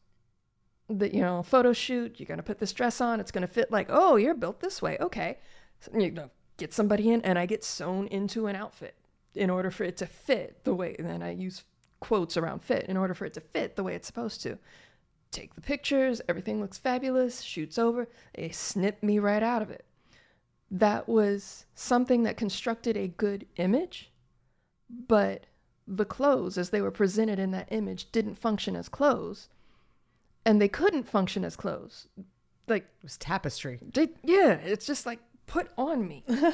The you know photo shoot you're gonna put this dress on it's gonna fit like oh you're built this way okay. So you know get somebody in and i get sewn into an outfit in order for it to fit the way and then i use quotes around fit in order for it to fit the way it's supposed to. Take the pictures everything looks fabulous shoots over they snip me right out of it. That was something that constructed a good image but the clothes as they were presented in that image didn't function as clothes and they couldn't function as clothes. Like,
It was tapestry.
they, yeah, it's just like put on me.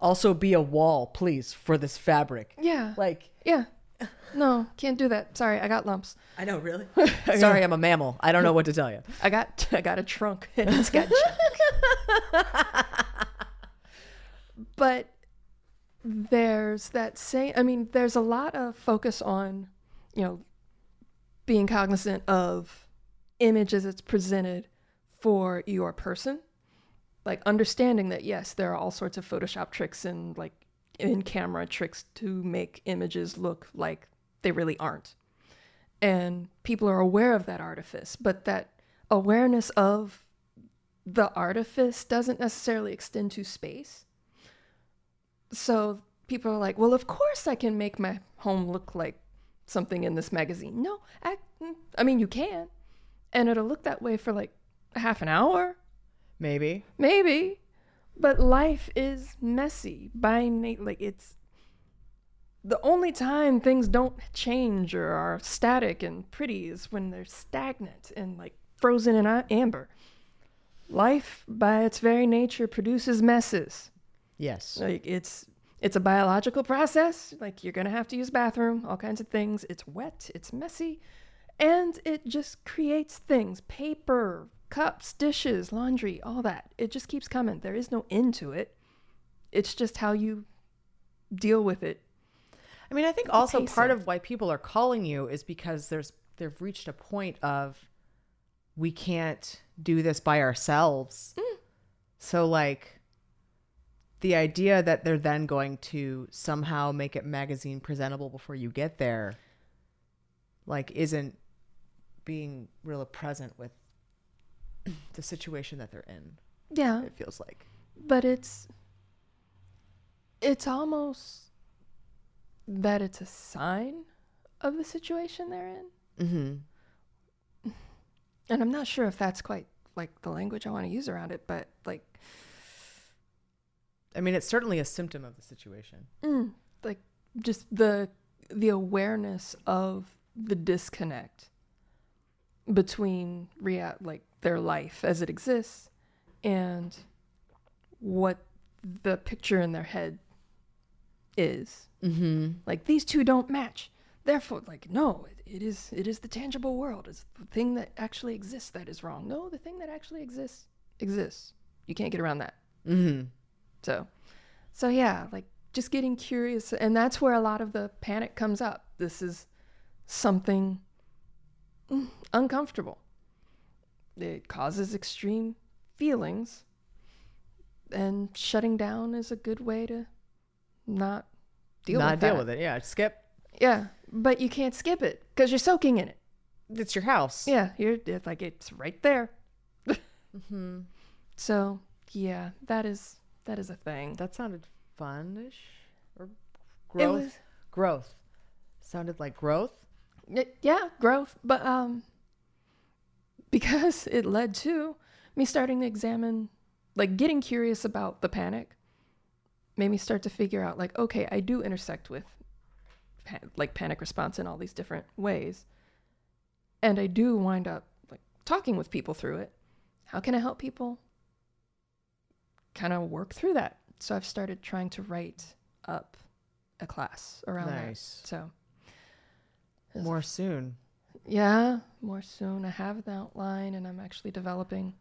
Also, be a wall, please, for this fabric.
Yeah,
Like,
yeah, No, can't do that. Sorry, I got lumps.
I know, really. Sorry, I'm a mammal. I don't know what to tell you.
I got I got a trunk and it's got but there's that same I mean, there's a lot of focus on, you know, being cognizant of image as it's presented for your person. Like understanding that yes, there are all sorts of Photoshop tricks and like in camera tricks to make images look like they really aren't. And people are aware of that artifice, but that awareness of the artifice doesn't necessarily extend to space. So people are like, well, of course I can make my home look like something in this magazine. No, I, mm, I mean, you can. And it'll look that way for like half an hour,
Maybe.
maybe. But life is messy by nature. Like it's the only time things don't change or are static and pretty is when they're stagnant and like frozen in amber. Life, by its very nature, produces messes.
Yes.
Like it's it's a biological process. Like you're gonna have to use bathroom, all kinds of things. It's wet, it's messy, and it just creates things: paper, cups, dishes, laundry, all that. It just keeps coming. There is no end to it. It's just how you deal with it.
I mean, I think also part
pacing.
of why people are calling you is because there's they've reached a point of we can't do this by ourselves. Mm. So like the idea that they're then going to somehow make it magazine presentable before you get there like isn't being real present with the situation that they're in.
Yeah,
It feels like.
but it's it's almost that it's a sign of the situation they're in.
Mhm.
and I'm not sure if that's quite like the language I want to use around it, but like,
I mean, it's certainly a symptom of the situation.
mm, like just the the awareness of the disconnect between rea- like their life as it exists and what the picture in their head is.
Mhm.
Like these two don't match. Therefore, like no, it, it is it is the tangible world. It's the thing that actually exists that is wrong. No, the thing that actually exists exists. You can't get around that.
Mhm.
So, so yeah, like just getting curious, and that's where a lot of the panic comes up. This is something mm, uncomfortable. It causes extreme feelings, and shutting down is a good way to not deal
Not
with
deal
that.
with it. Yeah, skip.
Yeah, but you can't skip it because you're soaking in it.
It's your house.
Yeah, you're it's like it's right there.
Mhm.
So yeah, that is that is a thing.
That sounded fun-ish or growth.
was-
growth. Sounded like growth.
Y- yeah, growth, but um because it led to me starting to examine like getting curious about the panic made me start to figure out like okay, I do intersect with like panic response in all these different ways. And I do wind up like talking with people through it. How can I help people kind of work through that? So I've started trying to write up a class around
Nice.
that. So
More soon.
Yeah, more soon. I have an outline and I'm actually developing.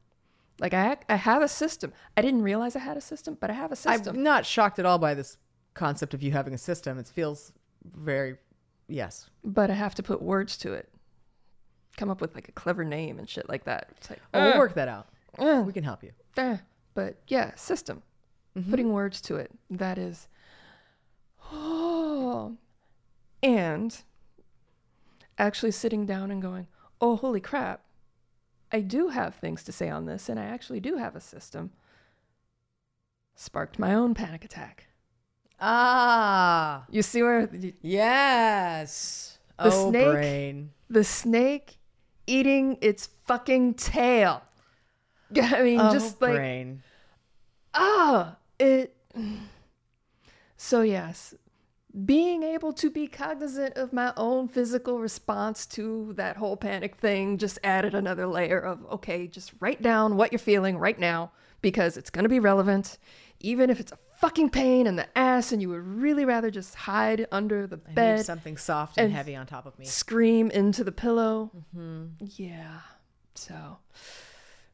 Like I, I have a system. I didn't realize I had a system, but I have a system.
I'm not shocked at all by this concept of you having a system. It feels very yes.
but I have to put words to it. Come up with like a clever name and shit like that. It's like,
Oh, we'll
uh,
work that out.
uh,
We can help you.
eh. But yeah, system.
Mhm.
Putting words to it. That is. Oh. And actually sitting down and going, oh, holy crap. I do have things to say on this, and I actually do have a system. Sparked my own panic attack.
Ah,
You see where
yes.
The
oh,
snake-
brain.
the snake eating its fucking tail. I mean,
oh,
just like
brain.
ah, it. So yes, being able to be cognizant of my own physical response to that whole panic thing just added another layer of okay, just write down what you're feeling right now because it's going to be relevant, even if it's a fucking pain in the ass and you would really rather just hide under the
I
bed,
something soft and,
and
heavy on top of me.
scream into the pillow.
Mm-hmm.
Yeah. So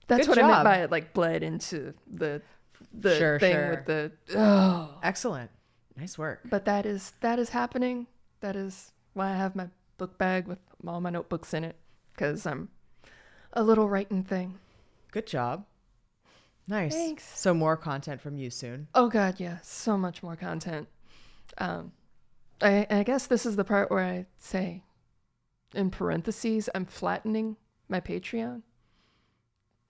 that's
Good
what I meant by it like bled into the the
Sure,
thing
sure.
with the oh.
Excellent. Nice work.
But that is that is happening. That is why I have my book bag with all my notebooks in it cuz I'm a little writing thing.
Good job. Nice.
Thanks.
So more content from you soon.
Oh god, yeah, so much more content. Um, I I guess this is the part where I say, in parentheses, I'm flattening my Patreon.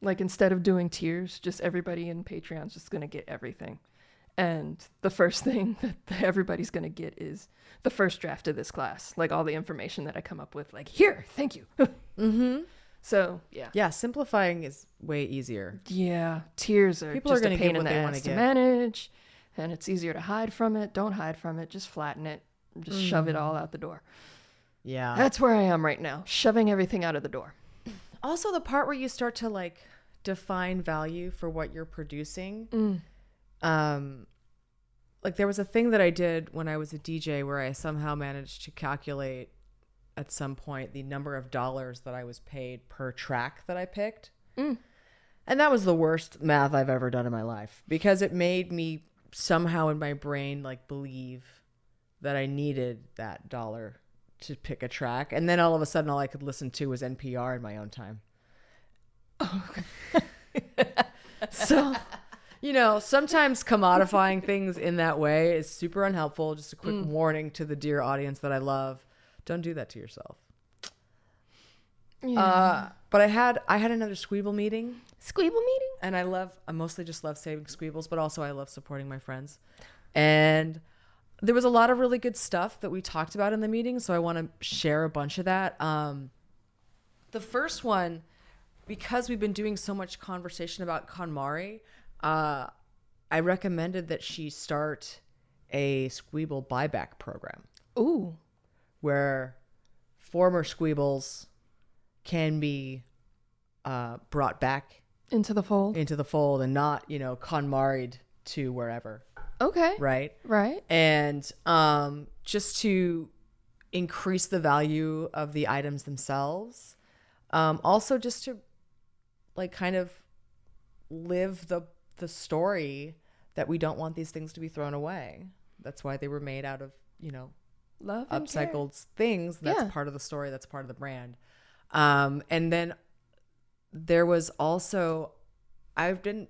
Like instead of doing tiers, just everybody in Patreon's just gonna get everything, and the first thing that everybody's gonna get is the first draft of this class, like all the information that I come up with. Like here, thank you.
Mm-hmm.
so yeah,
Yeah, simplifying is way easier.
Yeah, tiers are
People are
just a
gonna
pain
get
in
what
the ass to
get.
manage, and it's easier to hide from it. Don't hide from it. Just flatten it. Just shove it
Mm.
all out the door.
Yeah.
That's where I am right now, shoving everything out of the door.
also the part where you start to like define value for what you're producing.
Mm.
Um like there was a thing that I did when I was a DJ where I somehow managed to calculate at some point the number of dollars that I was paid per track that I picked.
Mm.
And that was the worst math I've ever done in my life because it made me somehow in my brain like believe that I needed that dollar to pick a track. And then all of a sudden, all I could listen to was NPR in my own time. so, you know, sometimes commodifying things in that way is super unhelpful. Just a quick
Mm.
warning to the dear audience that I love don't do that to yourself.
Yeah.
Uh, but I had I had another Squeeble meeting
Squeeble meeting?
and I love I mostly just love saving squeebles, but also I love supporting my friends. And there was a lot of really good stuff that we talked about in the meeting, so I want to share a bunch of that. Um, the first one, because we've been doing so much conversation about KonMari, uh, I recommended that she start a Squeeble buyback program
Ooh.
where former Squeebles can be uh, brought back
Into the fold.
into the fold and not, you know, KonMari'd to wherever,
Okay.
right?
Right.
And um, just to increase the value of the items themselves. Um, also, just to like kind of live the the story that we don't want these things to be thrown away. That's why they were made out of, you know,
Love
upcycled things. That's
Yeah.
part of the story. That's part of the brand. Um, and then there was also, I've been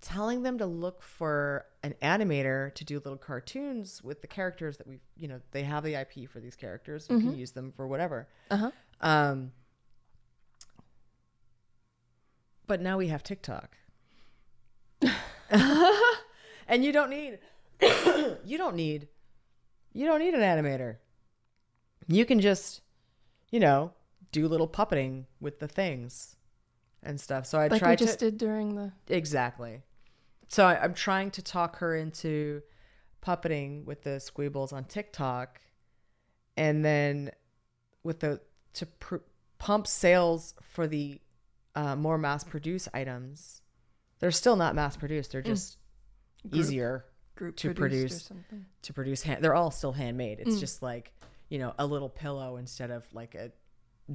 telling them to look for an animator to do little cartoons with the characters that we, you know, they have the IP for these characters. You can use them for whatever.
Uh-huh.
Um, but now we have TikTok. and you don't need you don't need you don't need an animator. You can just, you know, do little puppeting with the things and stuff. So I
Like we
tried
just
to
did during the
exactly. So I, I'm trying to talk her into puppeting with the squeebles on TikTok, and then with the to pr- pump sales for the uh, more mass produced items. They're still not mass produced. They're just
Group.
easier
group
To produce. to produce. Hand- they're all still handmade. It's
Mm.
just like you know a little pillow instead of like a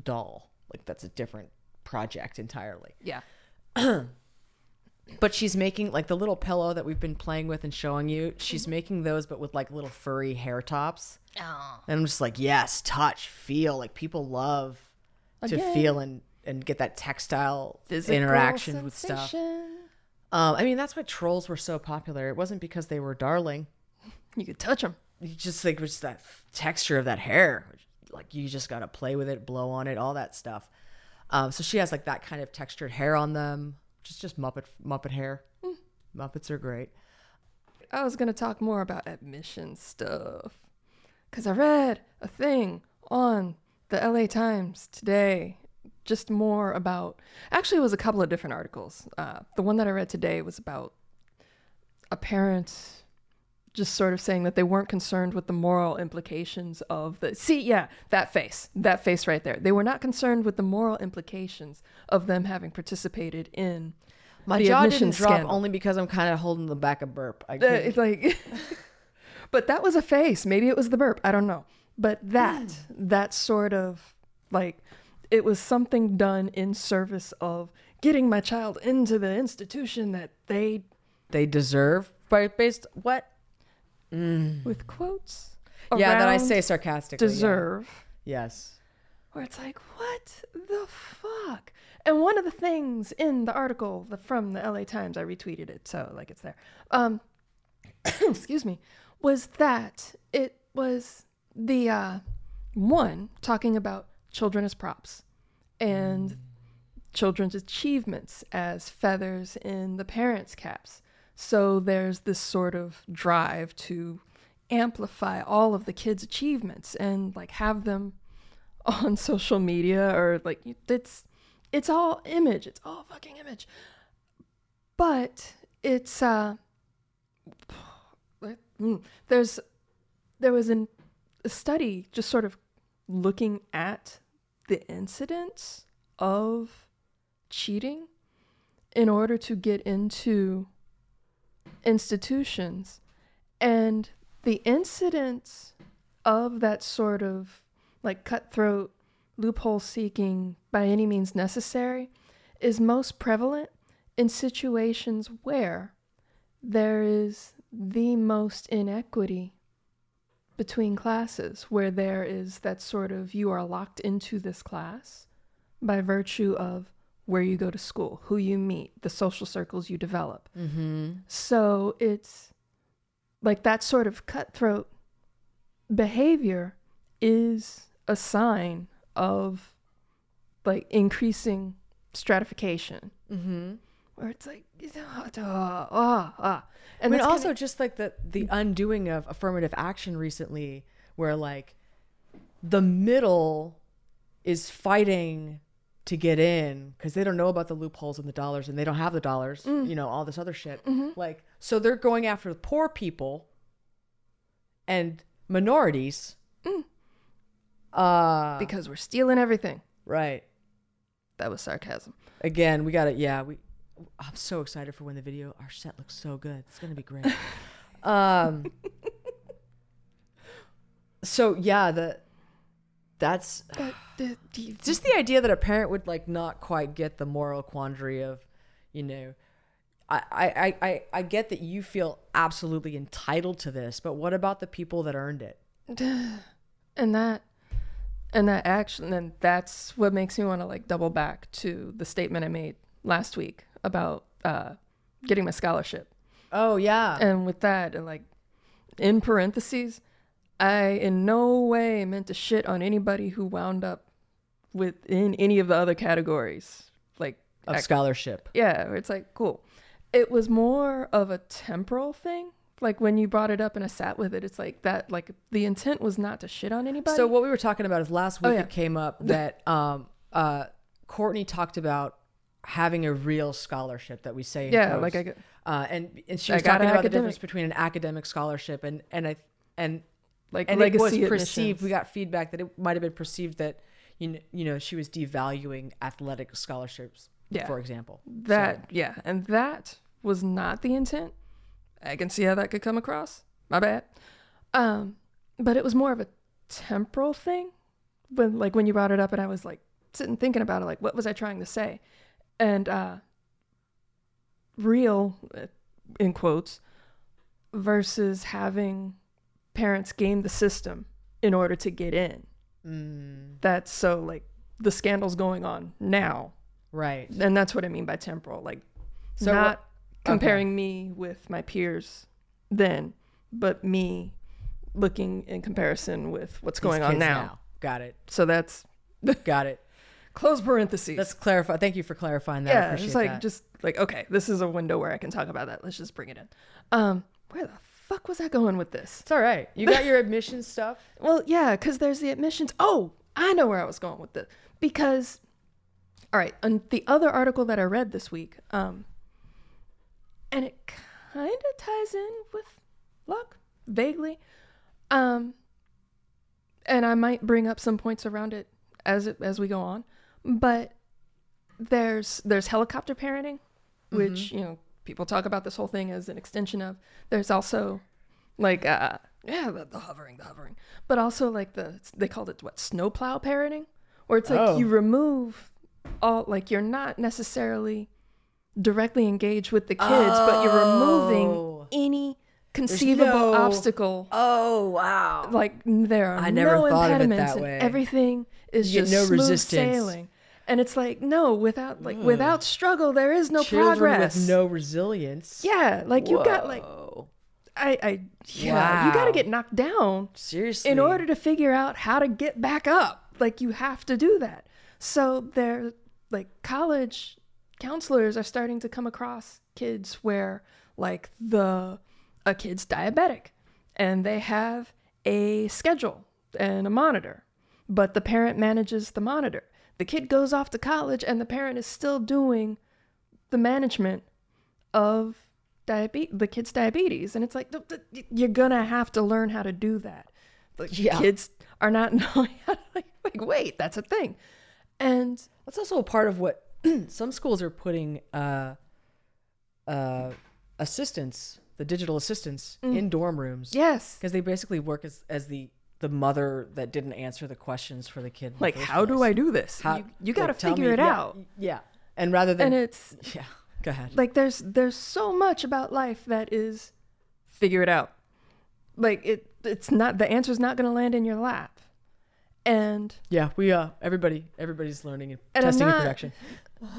doll. Like that's a different project entirely.
Yeah.
But she's making like the little pillow that we've been playing with and showing you. She's making those, but with like little furry hair tops.
Oh.
And I'm just like, yes, touch, feel. Like people love to feel and and get that textile
Physical
interaction with stuff. Um, I mean, that's why trolls were so popular. It wasn't because they were darling.
You could touch them.
You just like it was just that texture of that hair. Like you just gotta play with it, blow on it, all that stuff. Um, so she has like that kind of textured hair on them. Just just Muppet Muppet hair. Muppets are great.
I was gonna talk more about admission stuff, cause I read a thing on the LA Times today, just more about. Actually, it was a couple of different articles. Uh, the one that I read today was about a parent just sort of saying that they weren't concerned with the moral implications of the. See, yeah, that face, that face right there. They were not concerned with the moral implications of them having participated in
My jaw didn't drop
scandal.
only because I'm kind of holding the back of burp. I
Uh, it's like, but that was a face. Maybe it was the burp. I don't know. But that, that sort of like, it was something done in service of getting my child into the institution that they,
they deserve by based what?
with quotes,
Yeah, that I say sarcastically. yeah.
deserve.
Yes.
Where it's like, what the fuck? And one of the things in the article the, from the LA Times, I retweeted it, so like it's there. Um, excuse me, was that it was the uh, one talking about children as props and children's achievements as feathers in the parents' caps. So there's this sort of drive to amplify all of the kids' achievements and like have them on social media or like it's it's all image. It's all fucking image. But it's uh mm, there's there was an, a study just sort of looking at the incidents of cheating in order to get into institutions. And the incidents of that sort of like cutthroat loophole seeking by any means necessary is most prevalent in situations where there is the most inequity between classes, where there is that sort of you are locked into this class by virtue of where you go to school, who you meet, the social circles you develop.
Mm-hmm.
So it's like that sort of cutthroat behavior is a sign of like increasing stratification
Mm-hmm.
Where it's like ah ah ah, ah.
I
and
mean,
that's
also
kinda-
just like the the undoing of affirmative action recently, where like the middle is fighting to get in because they don't know about the loopholes and the dollars and they don't have the dollars,
Mm.
you know, all this other shit.
Mhm.
Like, so they're going after the poor people and minorities.
Mm.
Uh,
because we're stealing everything.
right.
That was sarcasm.
Again, we got it. Yeah, we. I'm so excited for when the video. Our set looks so good. It's gonna be great. um. So yeah, the that's
But the, the,
just the idea that a parent would like not quite get the moral quandary of, you know, I I I I, I get that you feel absolutely entitled to this, but what about the people that earned it?
and that and that action and that's what makes me want to like double back to the statement I made last week about uh, getting my scholarship.
Oh yeah.
And with that, and like in parentheses, I in no way meant to shit on anybody who wound up within any of the other categories. Like,
of
ac-
scholarship.
yeah, it's like, cool. It was more of a temporal thing. Like when you brought it up and I sat with it, it's like that, like the intent was not to shit on anybody.
So what we were talking about is last
Oh,
week
yeah.
it came up that um uh Courtney talked about having a real scholarship that we say
yeah, like I,
uh and and she was talking about the difference between an academic scholarship and and I and
like
and it was perceived we got feedback that it might have been perceived that you know, you know she was devaluing athletic scholarships
Yeah.
for example
That yeah, and that was not the intent. I can see how that could come across. My bad. Um, but it was more of a temporal thing. When like when you brought it up, and I was like sitting thinking about it, like what was I trying to say? And uh, real, uh, in quotes, versus having parents game the system in order to get in.
mm,
That's so like the scandals going on now
right
and that's what I mean by temporal. Like,
So
not
what-
comparing me with my peers then, but me looking in comparison with what's
These
going on
kids
now.
got it
So that's
got it
close parentheses.
let's clarify thank you for clarifying that
yeah, it's like
that.
just like okay, this is a window where I can talk about that. Let's just bring it in. Um, where the fuck was I going with this?
it's all right you got your admissions stuff
Well, yeah, because there's the admissions. Oh, I know where I was going with this. Because, all right, and the other article that I read this week, um, and it kind of ties in with luck vaguely, um, and I might bring up some points around it as it as we go on, but there's there's helicopter parenting which, you know, people talk about this whole thing as an extension of. There's also like uh yeah, the, the hovering, the hovering. But also like the they called it what, snowplow parenting? Where it's like
Oh.
you remove all like you're not necessarily directly engaged with the kids, but you're removing
Oh.
any conceivable
no-
obstacle
Oh wow.
like there are
I never
no
thought of it
impediments
that way.
everything is just
no
smooth
resistance.
sailing and it's like no without like hmm. without struggle there is no
Children
progress.
with no resilience.
yeah like you got like
Whoa.
i i yeah you got to get knocked down
seriously.
in order to figure out how to get back up. Like you have to do that. So they're like college counselors are starting to come across kids where like the a kid's diabetic and they have a schedule and a monitor but the parent manages the monitor the kid goes off to college and the parent is still doing the management of diabetes the kid's diabetes. And it's like you're gonna have to learn how to do that. The
Yeah.
kids are not knowing how to like, like wait that's a thing. And
That's also a part of what some schools are putting uh, uh, assistants, the digital assistants, in dorm rooms.
yes.
Because they basically work as as the the mother that didn't answer the questions for the kid. the
like
first
how do i do this
How-
you, you got to figure
me-
it
yeah,
out
Yeah, and rather than
and it's
yeah, go ahead.
like there's there's so much about life that is figure it out like it it's not the answer's not going to land in your lap and
yeah, we uh everybody everybody's learning and,
And
testing and production.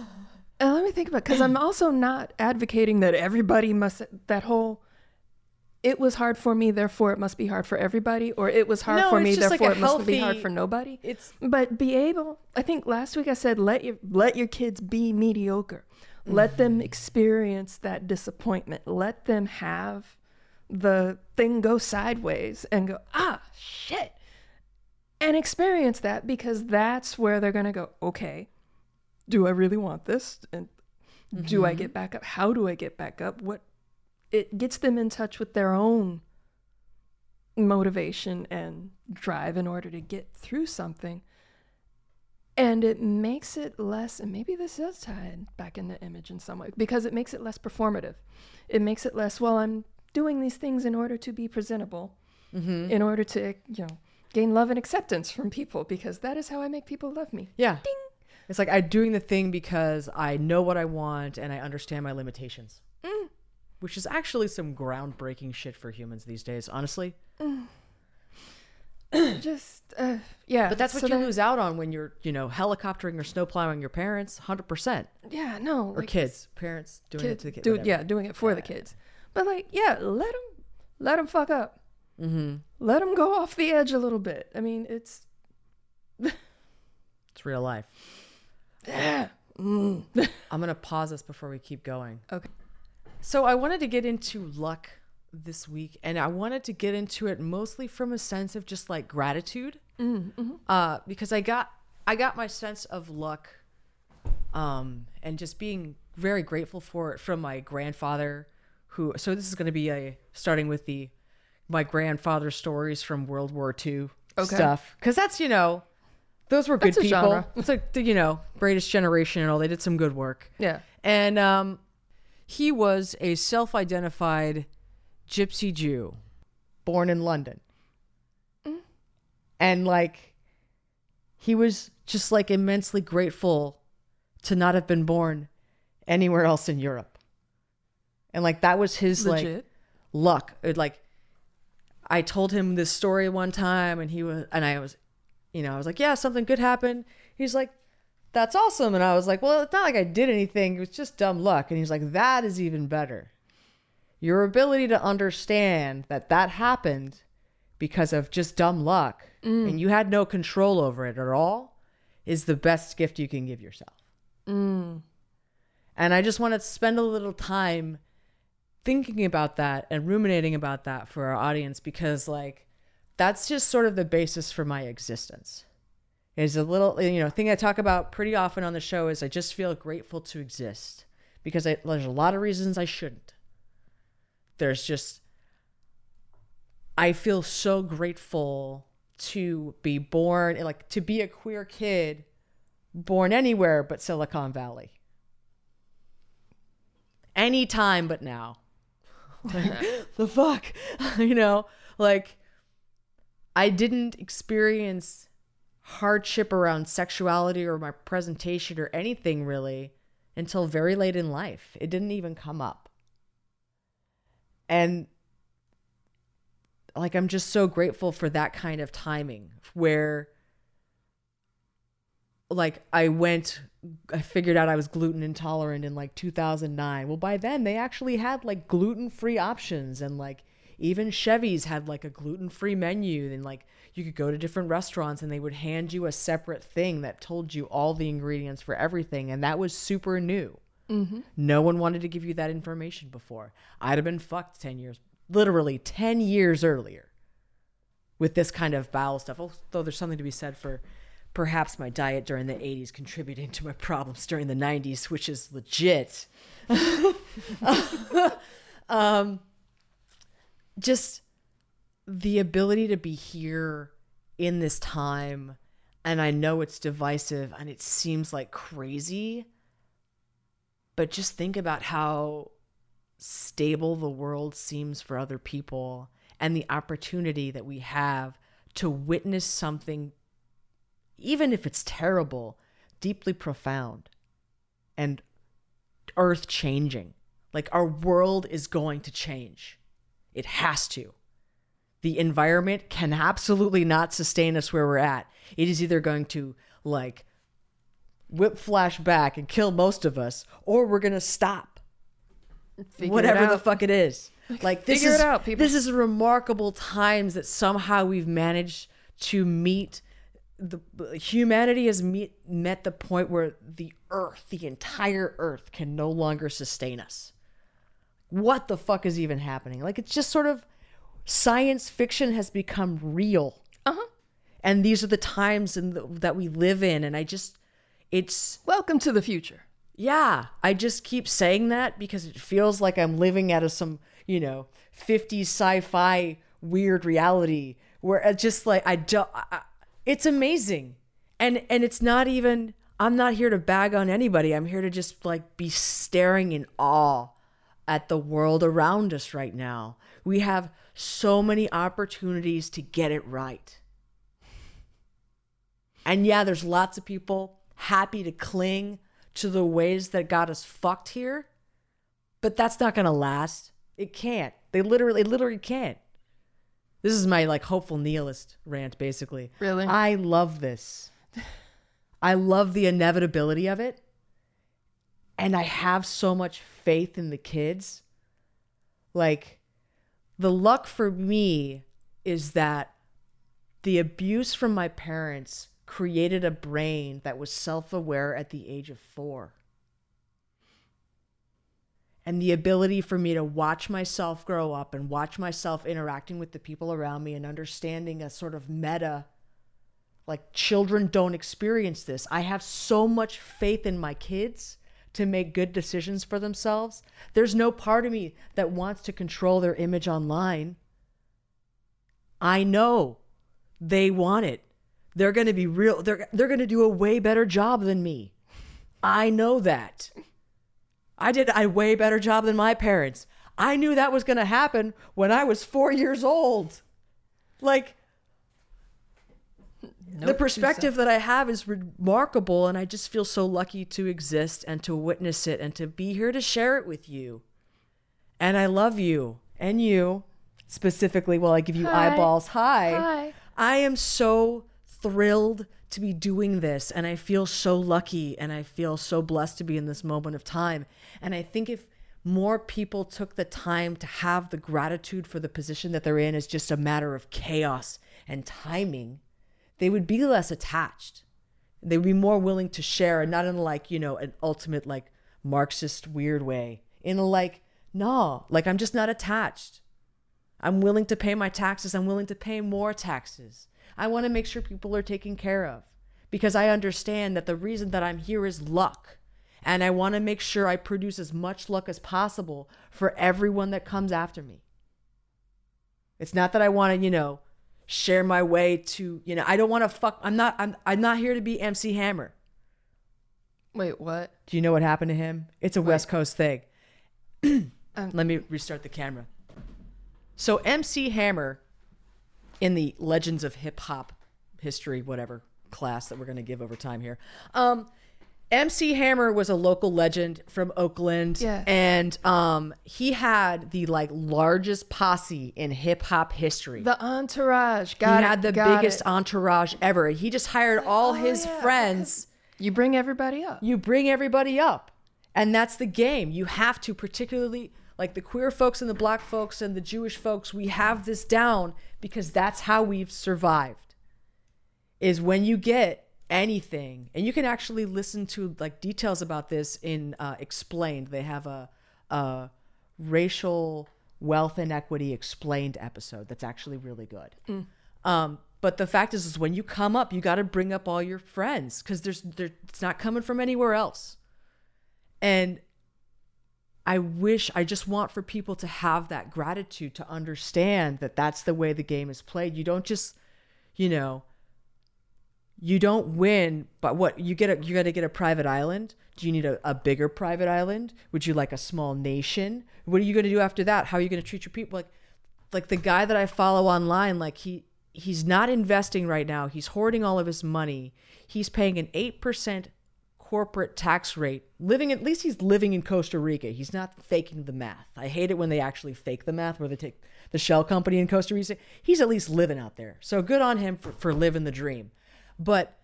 And let me think about because I'm also not advocating that everybody must that whole it was hard for me, therefore it must be hard for everybody, or it was hard
No,
for me,
like
therefore
a
it must be hard for nobody.
It's
But be able I think last week I said let your let your kids be mediocre. Let them experience that disappointment. Let them have the thing go sideways and go, ah, shit. And experience that because that's where they're going to go, okay, do I really want this? And do I get back up? How do I get back up? What it gets them in touch with their own motivation and drive in order to get through something. And it makes it less, and maybe this does tie back in into image in some way, because it makes it less performative. It makes it less, well, I'm doing these things in order to be presentable, in order to, you know, gain love and acceptance from people, because that is how I make people love me.
yeah. It's like I'm doing the thing because I know what I want and I understand my limitations.
Mm.
Which is actually some groundbreaking shit for humans these days, honestly.
Just, uh, yeah.
But that's what
so
you
that-
lose out on when you're, you know, helicoptering or snowplowing your parents, hundred percent,
Yeah, no.
or
like,
kids, parents doing it to the kids.
do, yeah, doing it for the kids. But like, yeah, let them, let them fuck up.
Mm-hmm.
Let them go off the edge a little bit. I mean, it's
It's real life.
yeah. Mm.
I'm gonna pause this before we keep going.
Okay.
So I wanted to get into luck this week, and I wanted to get into it mostly from a sense of just like gratitude,
Mm, mhm.
uh, because I got I got my sense of luck, um, and just being very grateful for it from my grandfather, who. So this is gonna be a starting with the my grandfather's stories from World War II
Okay.
stuff, because that's you know. Those were good people.
genre.
It's like the, you know, greatest generation and all. They did some good work.
Yeah.
And um, he was a self identified gypsy Jew born in London. Mm. And like, he was just like immensely grateful to not have been born anywhere else in Europe. And like, that was his like luck. It, like I told him this story one time and he was and I was you know, I was like, "Yeah, something good happened." He's like, "That's awesome." And I was like, "Well, it's not like I did anything. It was just dumb luck." And he's like, "That is even better. Your ability to understand that that happened because of just dumb luck and you had no control over it at all is the best gift you can give yourself."
Mm.
And I just want to spend a little time thinking about that and ruminating about that for our audience because, like, that's just sort of the basis for my existence. Is a little, you know, thing I talk about pretty often on the show is I just feel grateful to exist because I, there's a lot of reasons I shouldn't. There's just, I feel so grateful to be born, like, to be a queer kid born anywhere but Silicon Valley. any time but now. Like, the fuck, you know, like I didn't experience hardship around sexuality or my presentation or anything really until very late in life. It didn't even come up. And like I'm just so grateful for that kind of timing where like I went I figured out I was gluten intolerant in like 2009. Well, by then they actually had like gluten-free options and like even Chevy's had like a gluten-free menu and like you could go to different restaurants and they would hand you a separate thing that told you all the ingredients for everything and that was super new.
Mm-hmm.
No one wanted to give you that information before. I'd have been fucked 10 years, literally 10 years earlier with this kind of bowel stuff. Although there's something to be said for perhaps my diet during the 80s contributing to my problems during the 90s, which is legit. um, just the ability to be here in this time. And I know it's divisive and it seems like crazy, but just think about how stable the world seems for other people and the opportunity that we have to witness something, even if it's terrible, deeply profound and earth changing. Like our world is going to change. It has to. The environment can absolutely not sustain us where we're at. It is either going to like whip flash back and kill most of us, or we're gonna stop.
Figure
Whatever the fuck it is. Like this
Figure
is
it out, people.
this is remarkable times that somehow we've managed to meet the humanity has meet, met the point where the earth, the entire earth can no longer sustain us. What the fuck is even happening? Like it's just sort of science fiction has become real
Uh-huh.
and these are the times in the, that we live in and i just it's
Welcome to the future.
yeah i just keep saying that because it feels like i'm living out of some you know 50s sci-fi weird reality where it's just like i don't I- it's amazing and and it's not even i'm not here to bag on anybody i'm here to just like be staring in awe at the world around us right now we have so many opportunities to get it right and yeah, there's lots of people happy to cling to the ways that got us fucked here, but that's not gonna last. It can't. They literally, it literally can't. This is my like hopeful nihilist rant, basically.
Really?
I love this. I love the inevitability of it. And I have so much faith in the kids. Like, the luck for me is that the abuse from my parents created a brain that was self aware at the age of four. And the ability for me to watch myself grow up and watch myself interacting with the people around me and understanding a sort of meta like children don't experience this. I have so much faith in my kids to make good decisions for themselves. There's no part of me that wants to control their image online. I know they want it. They're going to be real they're they're going to do a way better job than me. I know that. I did a way better job than my parents. I knew that was going to happen when I was 4 years old. Like the
Nope,
perspective that I have is remarkable, and I just feel so lucky to exist and to witness it and to be here to share it with you. And I love you and you specifically. While I give you
Hi.
eyeballs, hi.
Hi.
I am so thrilled to be doing this, and I feel so lucky and I feel so blessed to be in this moment of time. And I think if more people took the time to have the gratitude for the position that they're in as just a matter of chaos and timing, they would be less attached. They would be more willing to share, and not in like, you know, an ultimate like Marxist weird way. In a like, no, like I'm just not attached. I'm willing to pay my taxes. I'm willing to pay more taxes. I want to make sure people are taken care of because I understand that the reason that I'm here is luck. And I want to make sure I produce as much luck as possible for everyone that comes after me. It's not that I want to, you know, share my way to, you know, I don't want to fuck. I'm not, I'm, I'm not here to be MC Hammer.
Wait, what?
Do you know what happened to him? It's a West Coast thing. Let me restart the camera. So MC Hammer in the Legends of Hip Hop History, whatever class that we're going to give over time here. Um, MC Hammer was a local legend from Oakland,
Yes.
and um, he had the like largest posse in hip hop history.
The entourage. Got
he
it.
had the biggest
it.
entourage ever. He just hired all his
yeah.
friends.
You bring everybody up.
You bring everybody up, and that's the game. You have to, particularly like the queer folks and the black folks and the Jewish folks. We have this down because that's how we've survived. Is when you get anything, and you can actually listen to like details about this in uh, Explained. They have a, a racial wealth inequity explained episode that's actually really good. Um, but the fact is, is when you come up, you got to bring up all your friends because there's there, it's not coming from anywhere else. And I wish I just want for people to have that gratitude to understand that that's the way the game is played. You don't just, you know, you don't win, but what you get a you got to get a private island. Do you need a, a bigger private island? Would you like a small nation? What are you going to do after that? How are you going to treat your people? Like, like the guy that I follow online, like he he's not investing right now. He's hoarding all of his money. He's paying an eight percent corporate tax rate. Living at least he's living in Costa Rica. He's not faking the math. I hate it when they actually fake the math, where they take the shell company in Costa Rica. He's at least living out there. So good on him for, for living the dream. But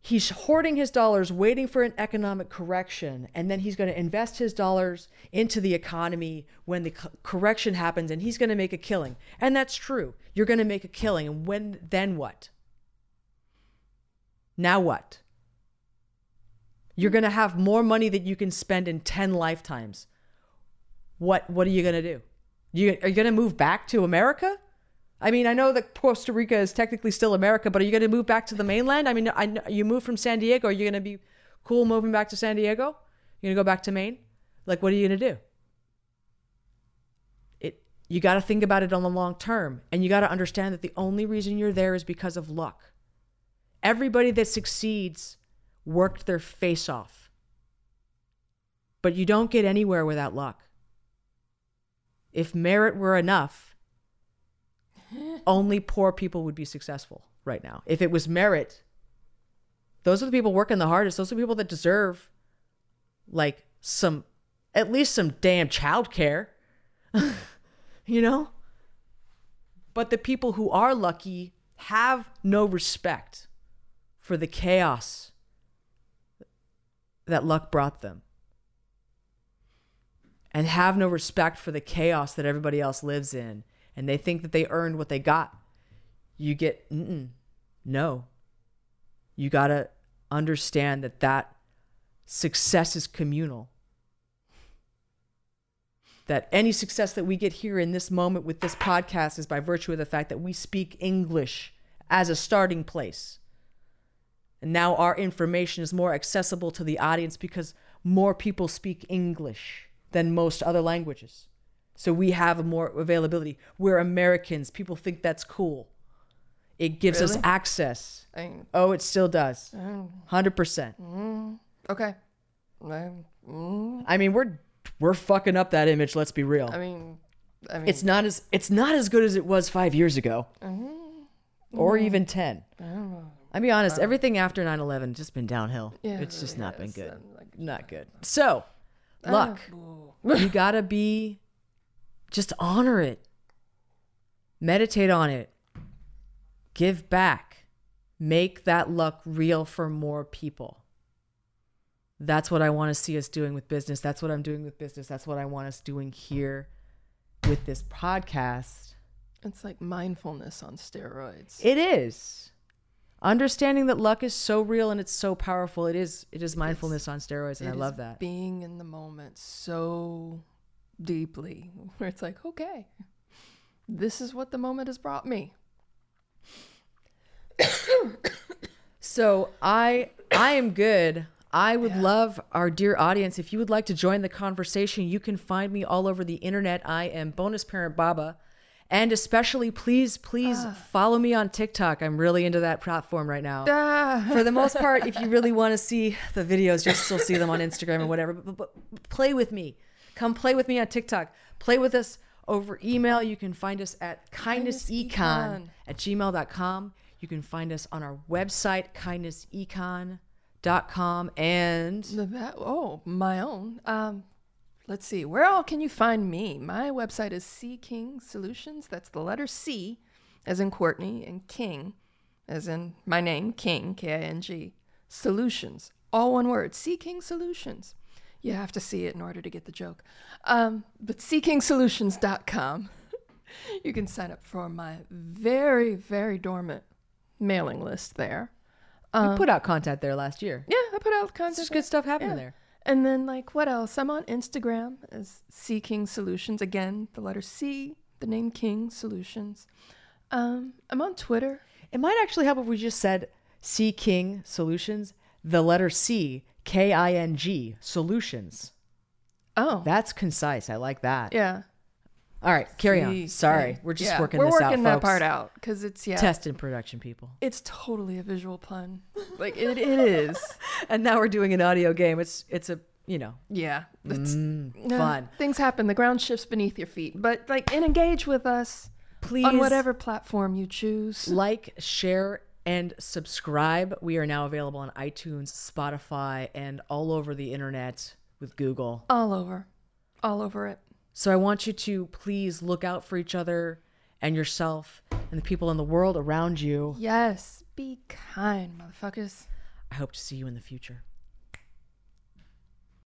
he's hoarding his dollars, waiting for an economic correction, and then he's going to invest his dollars into the economy when the co- correction happens, and he's going to make a killing. And that's true. You're going to make a killing, and when then what? Now what? You're going to have more money that you can spend in 10 lifetimes. What what are you going to do? You are you going to move back to America? I mean, I know that Costa Rica is technically still America, but are you going to move back to the mainland? I mean, I you moved from San Diego. Are you going to be cool moving back to San Diego? You're going to go back to Maine? Like, what are you going to do? It. You got to think about it on the long term, and you got to understand that the only reason you're there is because of luck. Everybody that succeeds worked their face off, but you don't get anywhere without luck. If merit were enough, only poor people would be successful right now. If it was merit, those are the people working the hardest. Those are the people that deserve like some at least some damn childcare. you know? But the people who are lucky have no respect for the chaos that luck brought them. And have no respect for the chaos that everybody else lives in and they think that they earned what they got, you get no. You got to understand that that success is communal. That any success that we get here in this moment with this podcast is by virtue of the fact that we speak English as a starting place. And now our information is more accessible to the audience because more people speak English than most other languages. So we have more availability. We're Americans. People think that's cool. It gives us access.
I
Oh, it still does.
oh,
100%.
Mm, okay. I, mm,
I mean, we're we're fucking up that image, let's be real.
I mean, I mean,
It's not as it's not as good as it was 5 years ago. Mm-hmm. Or mm-hmm. even 10. I'll be honest, everything after 9/11 has just been downhill.
Yeah,
it's just not been good.
Like-
Not good. So, luck. you got to be just honor it. Meditate on it. Give back. Make that luck real for more people. That's what I want to see us doing with business. That's what I'm doing with business. That's what I want us doing here with this podcast.
it's like mindfulness on steroids.
It is. Understanding that luck is so real and it's so powerful. It is it is mindfulness on steroids and I love that.
Being in the moment so deeply, where it's like, okay, this is what the moment has brought me.
So I I am good. I would love our dear audience if you would like to join the conversation. You can find me all over the internet. I am bonus parent Baba, and especially please please follow me on TikTok. I'm really into that platform right now.
Ah,
For the most part, if you really want to see the videos, you'll still see them on Instagram or whatever. But, but, but play with me. Come play with me on TikTok. Play with us over email. You can find us at kindnessecon
Kindnessecon.
at gmail.com. You can find us on our website, kindnessecon.com. And
oh, my own. Um, let's see. Where all can you find me? My website is C King Solutions. That's the letter C, as in Courtney, and King, as in my name, King, K I N G. Solutions, all one word. C King Solutions. You have to see it in order to get the joke. Um, but ckingsolutions.com. you can sign up for my very, very dormant mailing list there.
we put out content there last year.
Yeah, I put out content.
There's good stuff happening
Yeah.
there.
And then like what else? I'm on Instagram as Seeking Solutions. Again, the letter C, the name King Solutions. Um, I'm on Twitter.
It might actually help if we just said C King Solutions, the letter C, K I N G, Solutions.
Oh,
That's concise. I like that.
yeah.
All right, carry on. Sorry, we're just
Yeah,
working
We're
this
working
out,
that
folks.
part out because it's yeah.
Test and production people.
It's totally a visual pun. Like it, it is.
And now we're doing an audio game. It's it's a you know
Yeah. It's
mm, fun.
Things happen. The ground shifts beneath your feet. But like and engage with us
Please
on whatever platform you choose.
like, share, and subscribe. We are now available on iTunes, Spotify, and all over the internet with Google.
All over. All over it.
So I want you to please look out for each other and yourself and the people in the world around you.
Yes. Be kind, motherfuckers.
I hope to see you in the future.